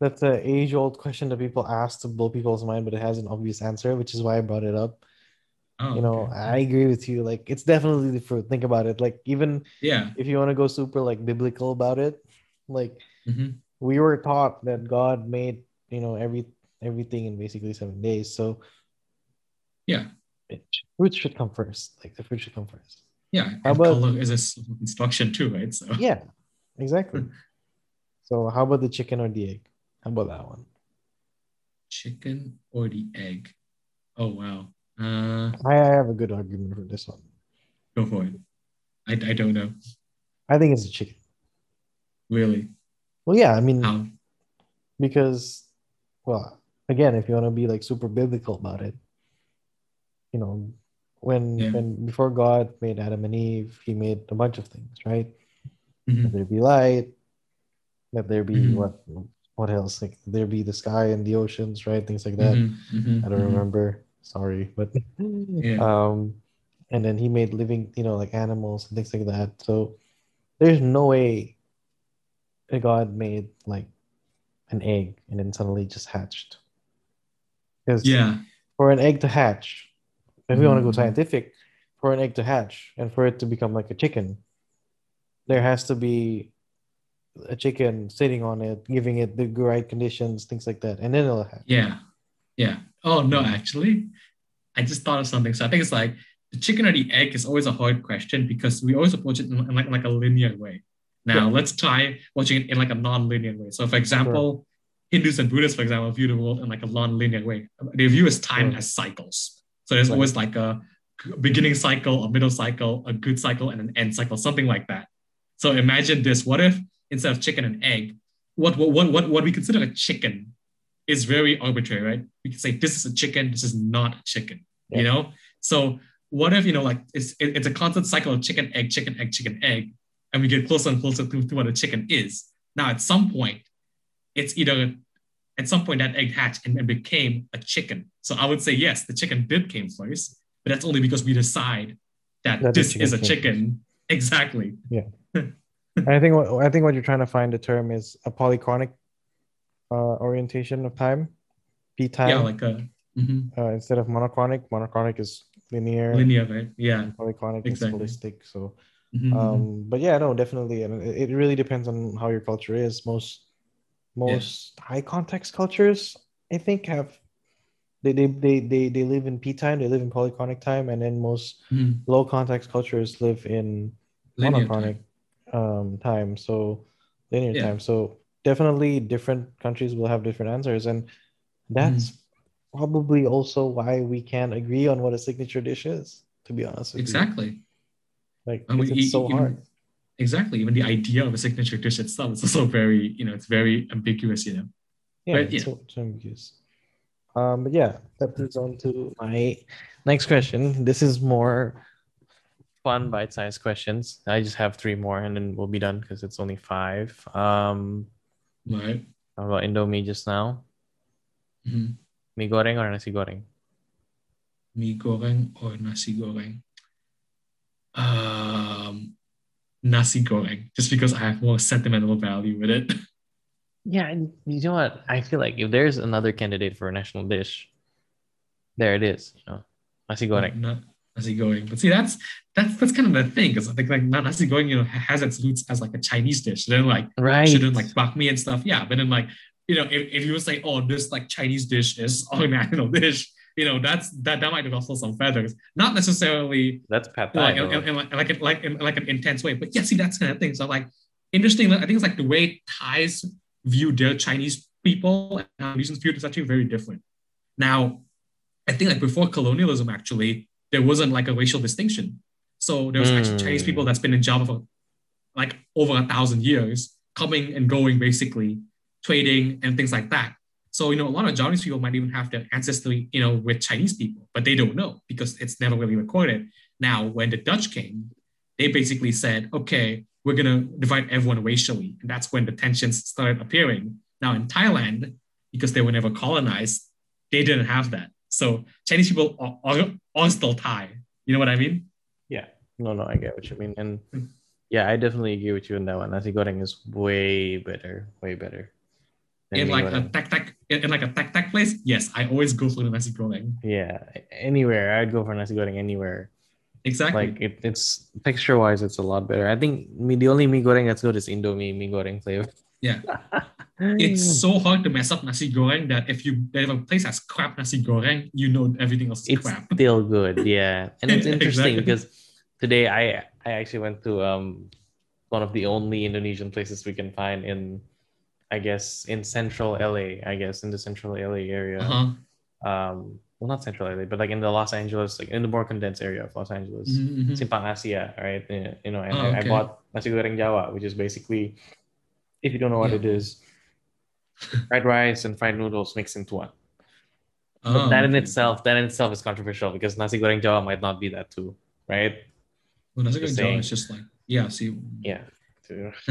that's a age-old question that people ask to blow people's mind, but it has an obvious answer, which is why I brought it up. Oh, you know, okay. I agree with you. Like, it's definitely the fruit. Think about it. Like, even yeah. if you want to go super like biblical about it, like Mhm. we were taught that God made you know every everything in basically seven days. So Yeah. fruit should come first. Like the fruit should come first. Yeah, How about- is a s- instruction too, right? So Yeah, exactly. so how about the chicken or the egg? How about that one? chicken or the egg? Oh wow. Uh, I, I have a good argument for this one. go for it. I, I don't know I think it's a chicken. Really Well, yeah, I mean, how. because, well, again, if you want to be like super biblical about it, you know, when Yeah. when before God made Adam and Eve, He made a bunch of things, right? Mhm. Let there be light. Let there be Mhm. what what else? Like there be the sky and the oceans, right? Things like that. Mhm, mhm, I don't mhm. remember. Sorry, but Yeah. um, and then he made living, you know, like animals and things like that. So there's no way a God made like an egg and then suddenly just hatched. Because Yeah. for an egg to hatch, if we want to go mm. scientific, for an egg to hatch and for it to become like a chicken, there has to be a chicken sitting on it, giving it the right conditions, things like that, and then it'll hatch. Yeah. Yeah. Oh no, actually, I just thought of something. So I think it's like the chicken or the egg is always a hard question because we always approach it in, in like, like a linear way. Now let's try watching it in like a non-linear way. So for example, Hindus and Buddhists, for example, view the world in like a non-linear way. They view as time Sure. as cycles. So there's Right. always like a beginning cycle, a middle cycle, a good cycle, and an end cycle, something like that. So imagine this. What if instead of chicken and egg, what what what what, what we consider a chicken is very arbitrary, right? We can say this is a chicken, this is not a chicken. Yeah. You know? So what if you know like it's it- it's a constant cycle of chicken, egg, chicken, egg, chicken, egg, and we get closer and closer to, to what a chicken is. Now at some point, it's either at some point that egg hatched and, and became a chicken. So I would say yes, the chicken did came first, but that's only because we decide that, That this is a chicken. Exactly. And I think what I think what you're trying to find the term is a polychronic uh, orientation of time, p time, Yeah, like a mhm. uh, instead of monochronic. Monochronic is linear, linear, right? Yeah. polychronic Exactly. is holistic. So, Mhm, mhm. um, but yeah, no, definitely, and it, it really depends on how your culture is. Most most high context cultures, I think, have they they, they they they live in p time, they live in polychronic time, and then most Mhm. low context cultures live in Linear monochronic um, time, so linear Yeah. time. So definitely different countries will have different answers, and that's Mm-hmm. probably also why we can't agree on what a signature dish is. To be honest, with you. Exactly. like I mean, 'cause it's so even- hard. Exactly. Even the idea of a signature dish itself is also very, you know, it's very ambiguous, you know. Yeah, but it's yeah. so, so ambiguous. Um, but yeah, that leads on to my next question. This is more Fun bite-sized questions. I just have three more, and then we'll be done because it's only five. Um, Right. how about Indomie just now? Mhm. Mi goreng or nasi goreng? Mie goreng or nasi goreng? Um, nasi goreng, just because I have more sentimental value with it. Yeah, and you know what? I feel like if there's another candidate for a national dish, there it is. You know, nasi goreng. Not nasi goreng. But see, that's that's that's kind of the thing, because I think like not nasi goreng, you know, has its roots as like a Chinese dish. Then like Right. shouldn't like bakmi and stuff. Yeah, but then like you know, if, if you would say, oh, this like Chinese dish is our national dish, you know, that's that that might ruffle some feathers. Not necessarily That's pad like in, like like in, like in like an intense way. But yeah, see, that's kind of thing. So like interesting. I think it's like the way Thais view their Chinese people and how Indonesians view it is actually very different. Now, I think like before colonialism, actually, there wasn't like a racial distinction. So there was actually Hmm. Chinese people that's been in Java for like over a thousand years, coming and going basically, trading and things like that. So, you know, a lot of Javanese people might even have their ancestry, you know, with Chinese people, but they don't know because it's never really recorded. Now, when the Dutch came, they basically said, okay, we're going to divide everyone racially. And that's when the tensions started appearing. Now, in Thailand, because they were never colonized, they didn't have that. So, Chinese people are, are, are still Thai. You know what I mean? Yeah. No, no, I get what you mean. And Hmm. yeah, I definitely agree with you on that one. Nasi goreng is way better, way better. mi like a tak tak, in, in like a tak tak place, yes, I always go for the nasi goreng. yeah, anywhere I'd go for nasi goreng anywhere. Exactly. Like it, it's texture wise, it's a lot better. I think me the only mi goreng that's good is Indomie mi goreng flavor. Yeah. it's so hard to mess up nasi goreng that if you if a place has crap nasi goreng, you know everything else is it's crap. still good yeah and it's interesting Exactly. because today i i actually went to um one of the only indonesian places we can find in i guess in central la i guess in the central la area Uh-huh. um well not central la but like in the los angeles like in the more condensed area of los angeles Mhm, mhm. simpang asia right you know and Oh, I, I bought nasi goreng jawa which is basically if you don't know what Yeah. it is fried rice and fried noodles mixed into one but Oh, that in itself, that in itself is controversial because nasi goreng Jawa might not be that too, right? Well, nasi goreng Jawa is just like yeah. See, Yeah. Too.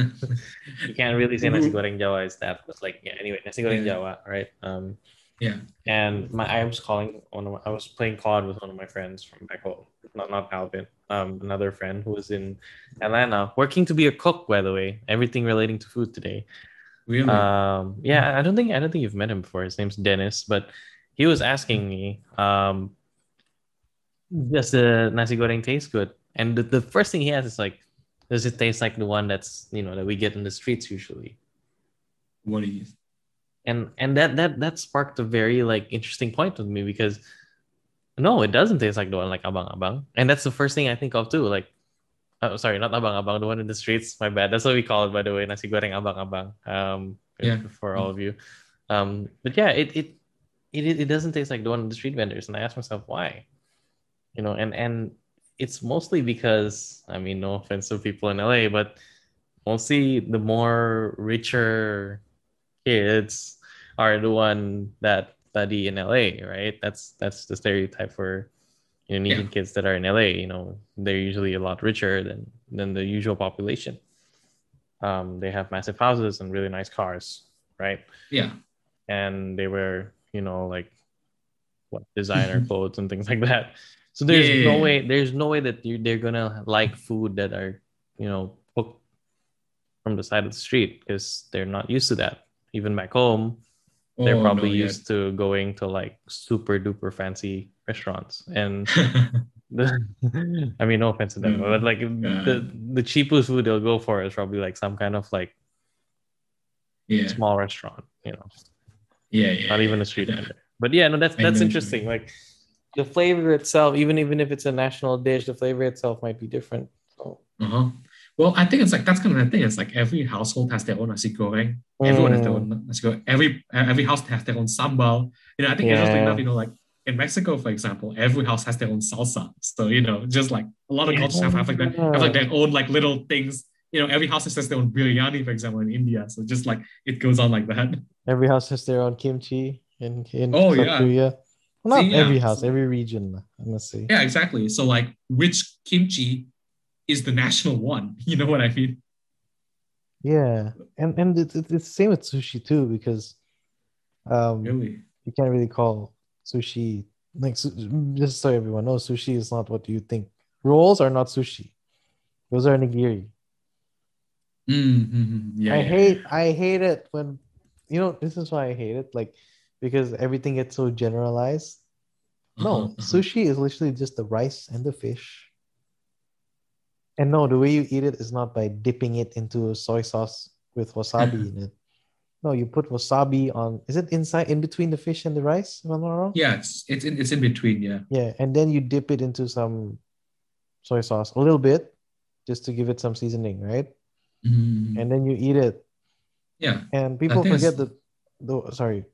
you can't really say nasi goreng Jawa is that, but like yeah. Anyway, nasi goreng Yeah. Jawa, right? Um, yeah. and my I was calling one of my, I was playing COD with one of my friends from back home, not not Alvin, um, another friend who was in Atlanta, working to be a cook, by the way. Everything relating to food today. Really. Um, yeah, I don't think I don't think you've met him before. His name's Dennis, but he was asking me, um, does the nasi goreng taste good? And the, the first thing he asks is like, does it taste like the one that's you know that we get in the streets usually? what you? And and that that that sparked a very like interesting point with me because no, it doesn't taste like the one like abang abang, and that's the first thing I think of too. Like, oh sorry, not abang abang, the one in the streets. My bad. That's what we call it, by the way, nasi goreng abang abang. Um, Yeah. for all of you. Um, but yeah, it it it it doesn't taste like the one in the street vendors, and I asked myself why. You know, and and it's mostly because I mean, no offense to people in LA, but mostly the more richer kids are the one that study in LA, right? That's that's the stereotype for you know, Indonesian kids that are in LA. You know, they're usually a lot richer than than the usual population. Um, they have massive houses and really nice cars, right? Yeah. And they wear, you know, like what designer clothes and things like that. So there's Yeah, yeah, no way, there's no way that you, they're gonna like food that are, you know, cooked from the side of the street because they're not used to that. Even back home, they're Oh, probably no, yeah. used to going to like super duper fancy restaurants and the, I mean no offense to them Mm. but like the the cheapest food they'll go for is probably like some kind of like yeah. small restaurant you know Yeah. Yeah. not even a street Yeah. vendor but yeah no that's that's know what you interesting like the flavor itself even even if it's a national dish the flavor itself might be different so Uh-huh. Well, I think it's like that's kind of the thing. It's like every household has their own nasi goreng. Everyone has their Mm. own nasi goreng. Every every house has their own sambal. You know, I think interesting enough, you know, like in Mexico, for example, every house has their own salsa. So you know, just like a lot of cultures have, have like their, have like their own like little things. You know, every house has their own biryani, for example, in India. So just like it goes on like that. Every house has their own kimchi in in Oh, South yeah. Korea. Well, not yeah. every house, every region, I must say. Yeah, exactly. So like, which kimchi is the national one? You know what I mean? Yeah, and and it's, it's the same with sushi too because um Really? you can't really call sushi like just so everyone knows sushi is not what you think. Rolls are not sushi; those are nigiri. Mm-hmm. Yeah. I yeah, hate yeah. I hate it when you know this is why I hate it like because everything gets so generalized. No, uh-huh. sushi is literally just the rice and the fish. And no, the way you eat it is not by dipping it into soy sauce with wasabi in it. No, you put wasabi on. Is it inside, in between the fish and the rice? If I'm not wrong. Yeah, it's it's in, it's in between. Yeah. Yeah, and then you dip it into some soy sauce, a little bit, just to give it some seasoning, right? Mhm. And then you eat it. yeah. And people forget the. The, sorry,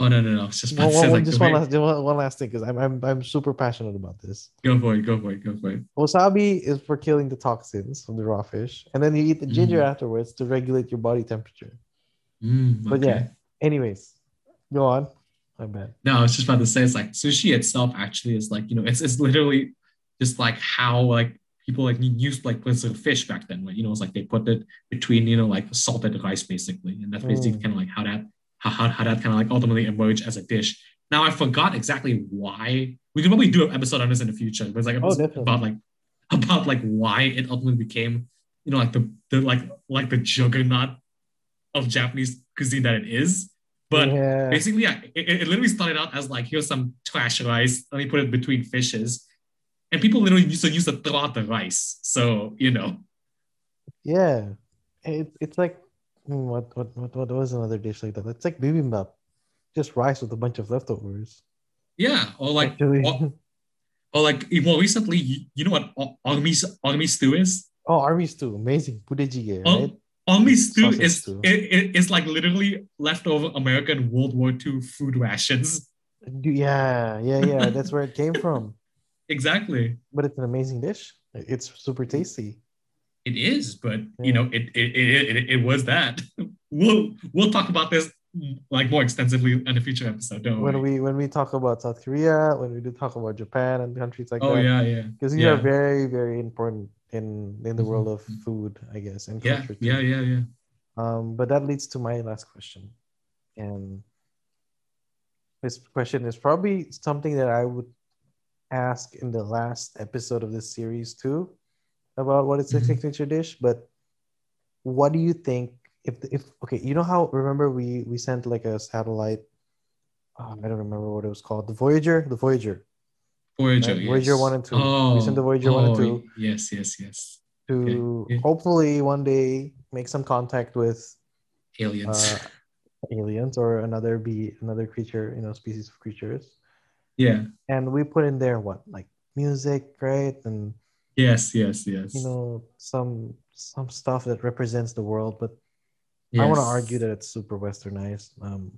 Oh no no no! It's just one, one- like, just one way- last, one, last thing because I'm, I'm I'm super passionate about this. Go for it. Go for it. Go for it. Wasabi is for killing the toxins from the raw fish, and then you eat the ginger Mhm. afterwards to regulate your body temperature. Mm, But yeah, anyways, go on. My bad. No, I was just about to say it's like sushi itself actually is like you know it's it's literally just like how like people like used like put of fish back then. Like you know it's like they put it between you know like salted rice basically, and that's basically Mm. kind of like how that how that kind of like ultimately emerged as a dish. Now I forgot exactly why. We can probably do an episode on this in the future. But it's like Oh, about like about like why it ultimately became you know like the the like like the juggernaut of Japanese cuisine that it is. But yeah, basically, yeah, it, it literally started out as like here's some trash rice. Let me put it between fishes, and people literally used to use to throw out the rice. So you know, yeah, it, it's like Hmm, what what what what was another dish like that? It's like bibimbap, just rice with a bunch of leftovers. Yeah, or like Actually. or, or like eh, more recently, you, you know what ormi ormi stew is? oh, army stew, amazing. Budae-jjigae, Oh, right? Ormi stew Sausage is stew. it, it, it's like literally leftover American World War II food rations. Yeah, yeah, yeah. That's where it came from. Exactly. But it's an amazing dish. It's super tasty. It is, but Yeah. you know, it it, it, it, it was that. We'll we'll talk about this like more extensively in a future episode. Don't When worry. we when we talk about South Korea, when we do talk about Japan and countries like oh that, yeah, yeah, because these yeah. are very very important in in the world of Mhm. food, I guess, and yeah, yeah, yeah, yeah. Um, but that leads to my last question, and this question is probably something that I would ask in the last episode of this series too, about what is the Mhm. signature dish. But what do you think if if okay, you know how remember we we sent like a satellite. oh, I don't remember what it was called. The Voyager, the Voyager, Voyager, Right, Voyager one and two. Oh, We sent the Voyager one and oh, two. Yes, yes, yes. to Okay, hopefully one day make some contact with Aliens. uh, aliens or another be another creature, you know, species of creatures. yeah. And we put in there what like music, right? And Yes, yes, yes. you know, some some stuff that represents the world, but I want to argue that it's super westernized. Um,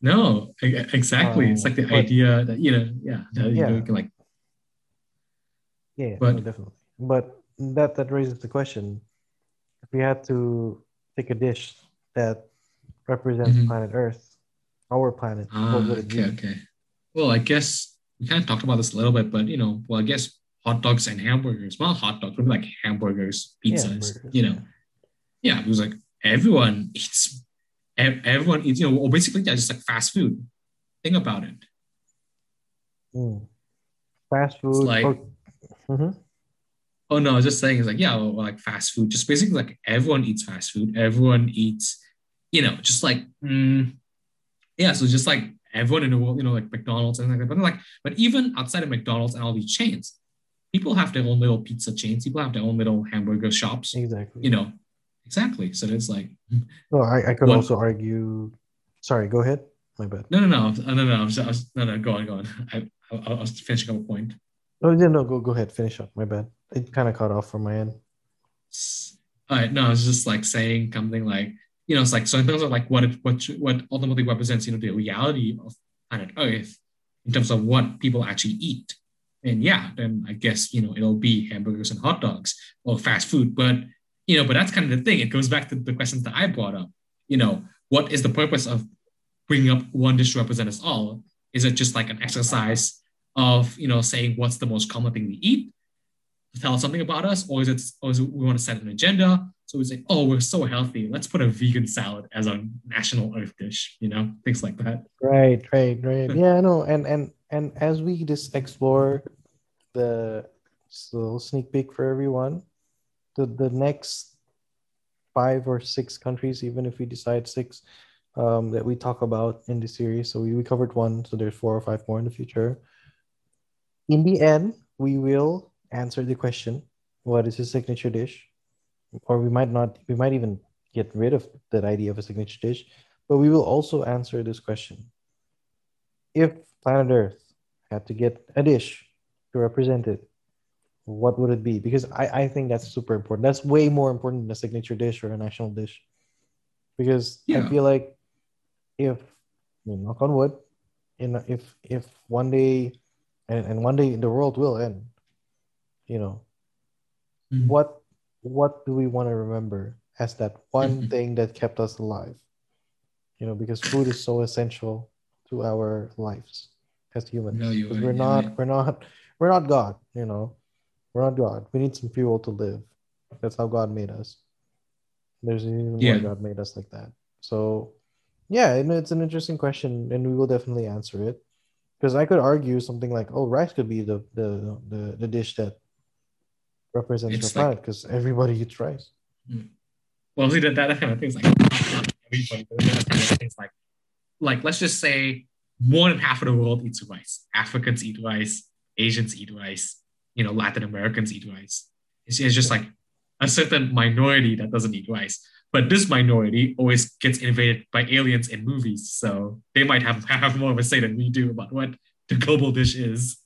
No, exactly. it's Um, like the but- idea that you know, yeah, that, Yeah. you can like yeah, But- no, definitely. But that that raises the question: if we had to take a dish that represents Mhm. planet Earth, our planet, ah, what would it okay, be? okay. Well, I guess we kind of talked about this a little bit, but you know, well, I guess hot dogs and hamburgers. Well, hot dogs, maybe like hamburgers, Yeah, pizzas. burgers, you know, yeah, it was like everyone eats. Everyone eats. You know, or basically, yeah, just like fast food. Think about it. Mm. Fast food. like- Mhm. Oh no, I was just saying it's like yeah, well, like fast food. Just basically like everyone eats fast food. Everyone eats, you know, just like mm, yeah. So just like everyone in the world, you know, like McDonald's and like that. But like, but even outside of McDonald's and all these chains, people have their own little pizza chains. People have their own little hamburger shops. Exactly. You know, exactly. So it's like No, I, I could One- also argue. Sorry, go ahead. My bad. no, no, no, no, no, no. I was, I was, no, no. Go on, go on. I, I, I was finishing up a point. Oh yeah, no, go go ahead. Finish up. My bad. It kind of cut off from my end. All right, no, I was just like saying something like, you know, it's like so in terms of like what it what what ultimately represents, you know, the reality of planet Earth in terms of what people actually eat. And yeah, then I guess you know it'll be hamburgers and hot dogs or fast food. But you know, but that's kind of the thing. It goes back to the questions that I brought up. You know, what is the purpose of bringing up one dish to represent us all? Is it just like an exercise of you know saying what's the most common thing we eat? to tell something about us, or is it, or is it we want to set an agenda? So we say, oh, we're so healthy. Let's put a vegan salad as our national earth dish, you know, things like that. Right, right, right. Yeah, no, and and and as we just explore the a little sneak peek for everyone, the the next five or six countries, even if we decide six, um, that we talk about in the series. So we, we covered one, so there's four or five more in the future. In the end, we will answer the question, what is his signature dish? Or we might not, we might even get rid of that idea of a signature dish, but we will also answer this question. If planet Earth had to get a dish to represent it, what would it be? Because I, I think that's super important. That's way more important than a signature dish or a national dish. Because I feel like if, I mean, knock on wood, in if if one day, and, and one day the world will end, you know, Mhm. what what do we want to remember as that one Mhm. thing that kept us alive? You know, because food is so essential to our lives as humans. Because right? we're not we're not we're not God, you know. We're not God. We need some fuel to live. That's how God made us. There's even more Yeah. God made us like that. So yeah, and it's an interesting question, and we will definitely answer it. Because I could argue something like, "Oh, rice could be the the the, the dish that represents It's your like- planet," because everybody eats rice. Hmm. Well, see that that kind of thing is like everybody, that kind of things like like let's just say more than half of the world eats rice. Africans eat rice, Asians eat rice, you know, Latin Americans eat rice. It's, it's just like a certain minority that doesn't eat rice. But this minority always gets invaded by aliens in movies, so they might have, have more of a say than we do about what the global dish is.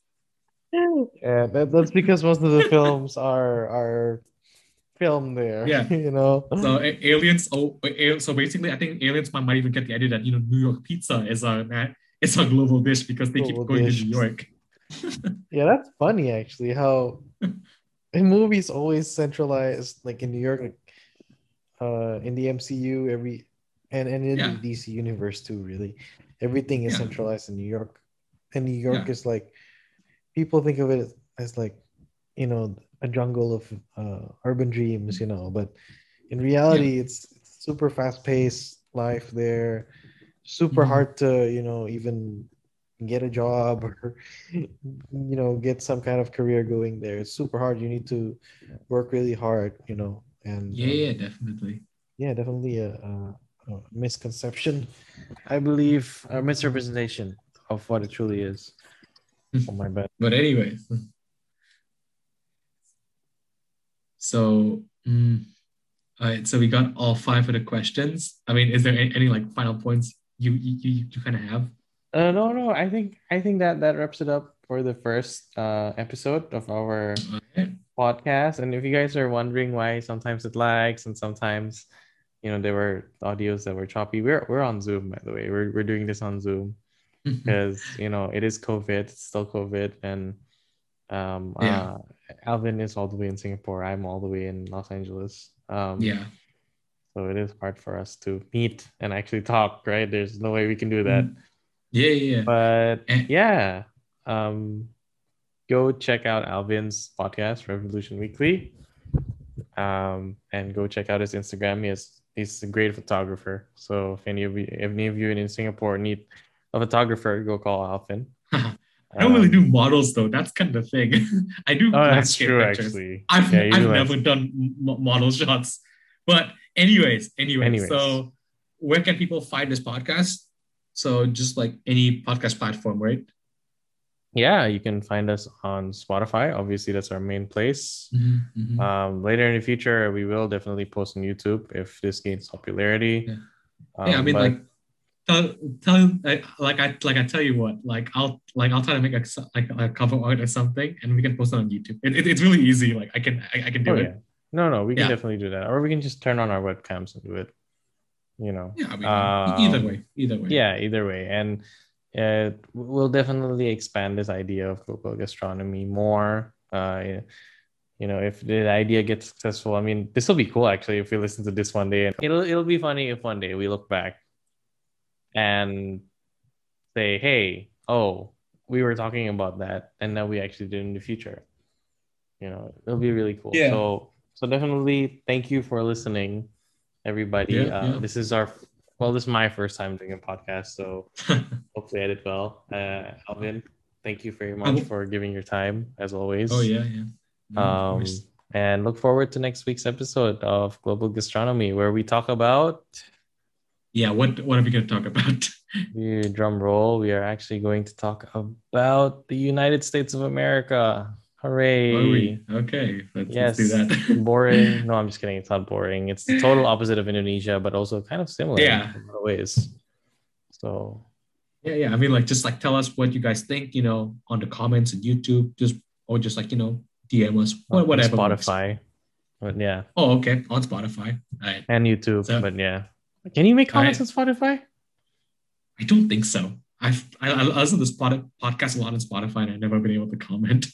Yeah, that, that's because most of the films are are filmed there. Yeah. you know. So aliens, oh, so basically, I think aliens might, might even get the idea that you know New York pizza is a it's a global dish because they Global keep going dish. to New York. Yeah, that's funny actually. How in movies always centralized, like in New York, like, uh, in the MCU, every and and in Yeah. the DC universe too. Really, everything is Yeah. centralized in New York, and New York Yeah. is like people think of it as like you know a jungle of uh, urban dreams, you know, but in reality, it's, it's super fast paced life there. Super Mhm. hard to you know even get a job or you know get some kind of career going there it's super hard you need to work really hard you know and Yeah, um, yeah, definitely. yeah definitely a, a, a misconception i believe a misrepresentation of what it truly is Hmm. oh my bad But anyways, so mm, all right, so we got all five of the questions. I mean, is there any, any like final points you you you, kind of have? Uh, no, no. I think I think that that wraps it up for the first uh, episode of our Okay. podcast. And if you guys are wondering why sometimes it lags and sometimes, you know, there were audios that were choppy, we're we're on Zoom by the way. We're we're doing this on Zoom because you know it is COVID, it's still COVID, and um, Yeah. uh, Alvin is all the way in Singapore. I'm all the way in Los Angeles. Um, yeah. So it is hard for us to meet and actually talk, right? There's no way we can do that. Yeah, yeah, yeah. But Eh. yeah, um, go check out Alvin's podcast, Revolution Weekly, um, and go check out his Instagram. He has, he's a great photographer. So if any of you, if any of you in Singapore need a photographer, go call Alvin. I don't really Um, do models though. That's kind of the thing. I do Oh, that's true, pictures. actually. I've, Yeah, I've do never done model shots. But anyways, anyways, Anyways. so where can people find this podcast? So just like any podcast platform, right? Yeah, you can find us on Spotify. Obviously, that's our main place. Mhm. Um, later in the future, we will definitely post on YouTube if this gains popularity. Yeah. Um, yeah, I mean, but- like, tell, tell, like, like I, like I tell you what, like I'll, like I'll try to make a like a cover art or something, and we can post it on YouTube. It, it- it's really easy. Like I can, I, I can do Oh it. yeah. No, no, we can Yeah. definitely do that. Or we can just turn on our webcams and do it. You know. Yeah, I mean, e- either Um, way, either way. Yeah, either way. And uh, we'll definitely expand this idea of global gastronomy more. Uh, you know, if the idea gets successful, I mean, this will be cool actually if we listen to this one day. And it'll it'll be funny if one day we look back and say, hey, oh, we were talking about that, and now we actually did in the future. You know, it'll be really cool. Yeah. So so definitely thank you for listening, everybody. Yeah, uh, yeah. This is our well, this is my first time doing a podcast, so hopefully I did well. Uh, Alvin, thank you very much Oh. for giving your time as always. oh yeah, yeah. Of Um, and look forward to next week's episode of Global Gastronomy, where we talk about yeah. What what are we gonna talk about? the drum roll. We are actually going to talk about the United States of America. Hooray! Okay, let's, Yes, let's do that. boring. No, I'm just kidding. It's not boring. It's the total opposite of Indonesia, but also kind of similar Yeah. in a lot of ways. So yeah, yeah. I mean, like, just like tell us what you guys think. You know, on the comments on YouTube, just or just like you know, DM us, on what works. Spotify, but yeah, Oh, okay, on Spotify. All right. and YouTube. So- but yeah, can you make comments I- on Spotify? I don't think so. I've I, I listen to spot podcast a lot on Spotify, and I've never been able to comment.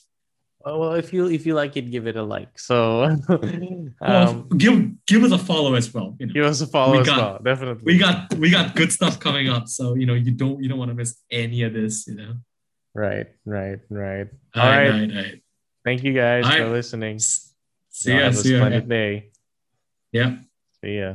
Well, if you if you like it, give it a like. So, Well, um, give give us a follow as well. You know, give us a follow we as got- well. Definitely. we got we got good stuff coming up, so you know you don't you don't want to miss any of this. You know. right, right, right. All All right, right. all right, all right. Thank you guys All for right. listening. See Y'all ya, have a splendid day. Yeah. See ya.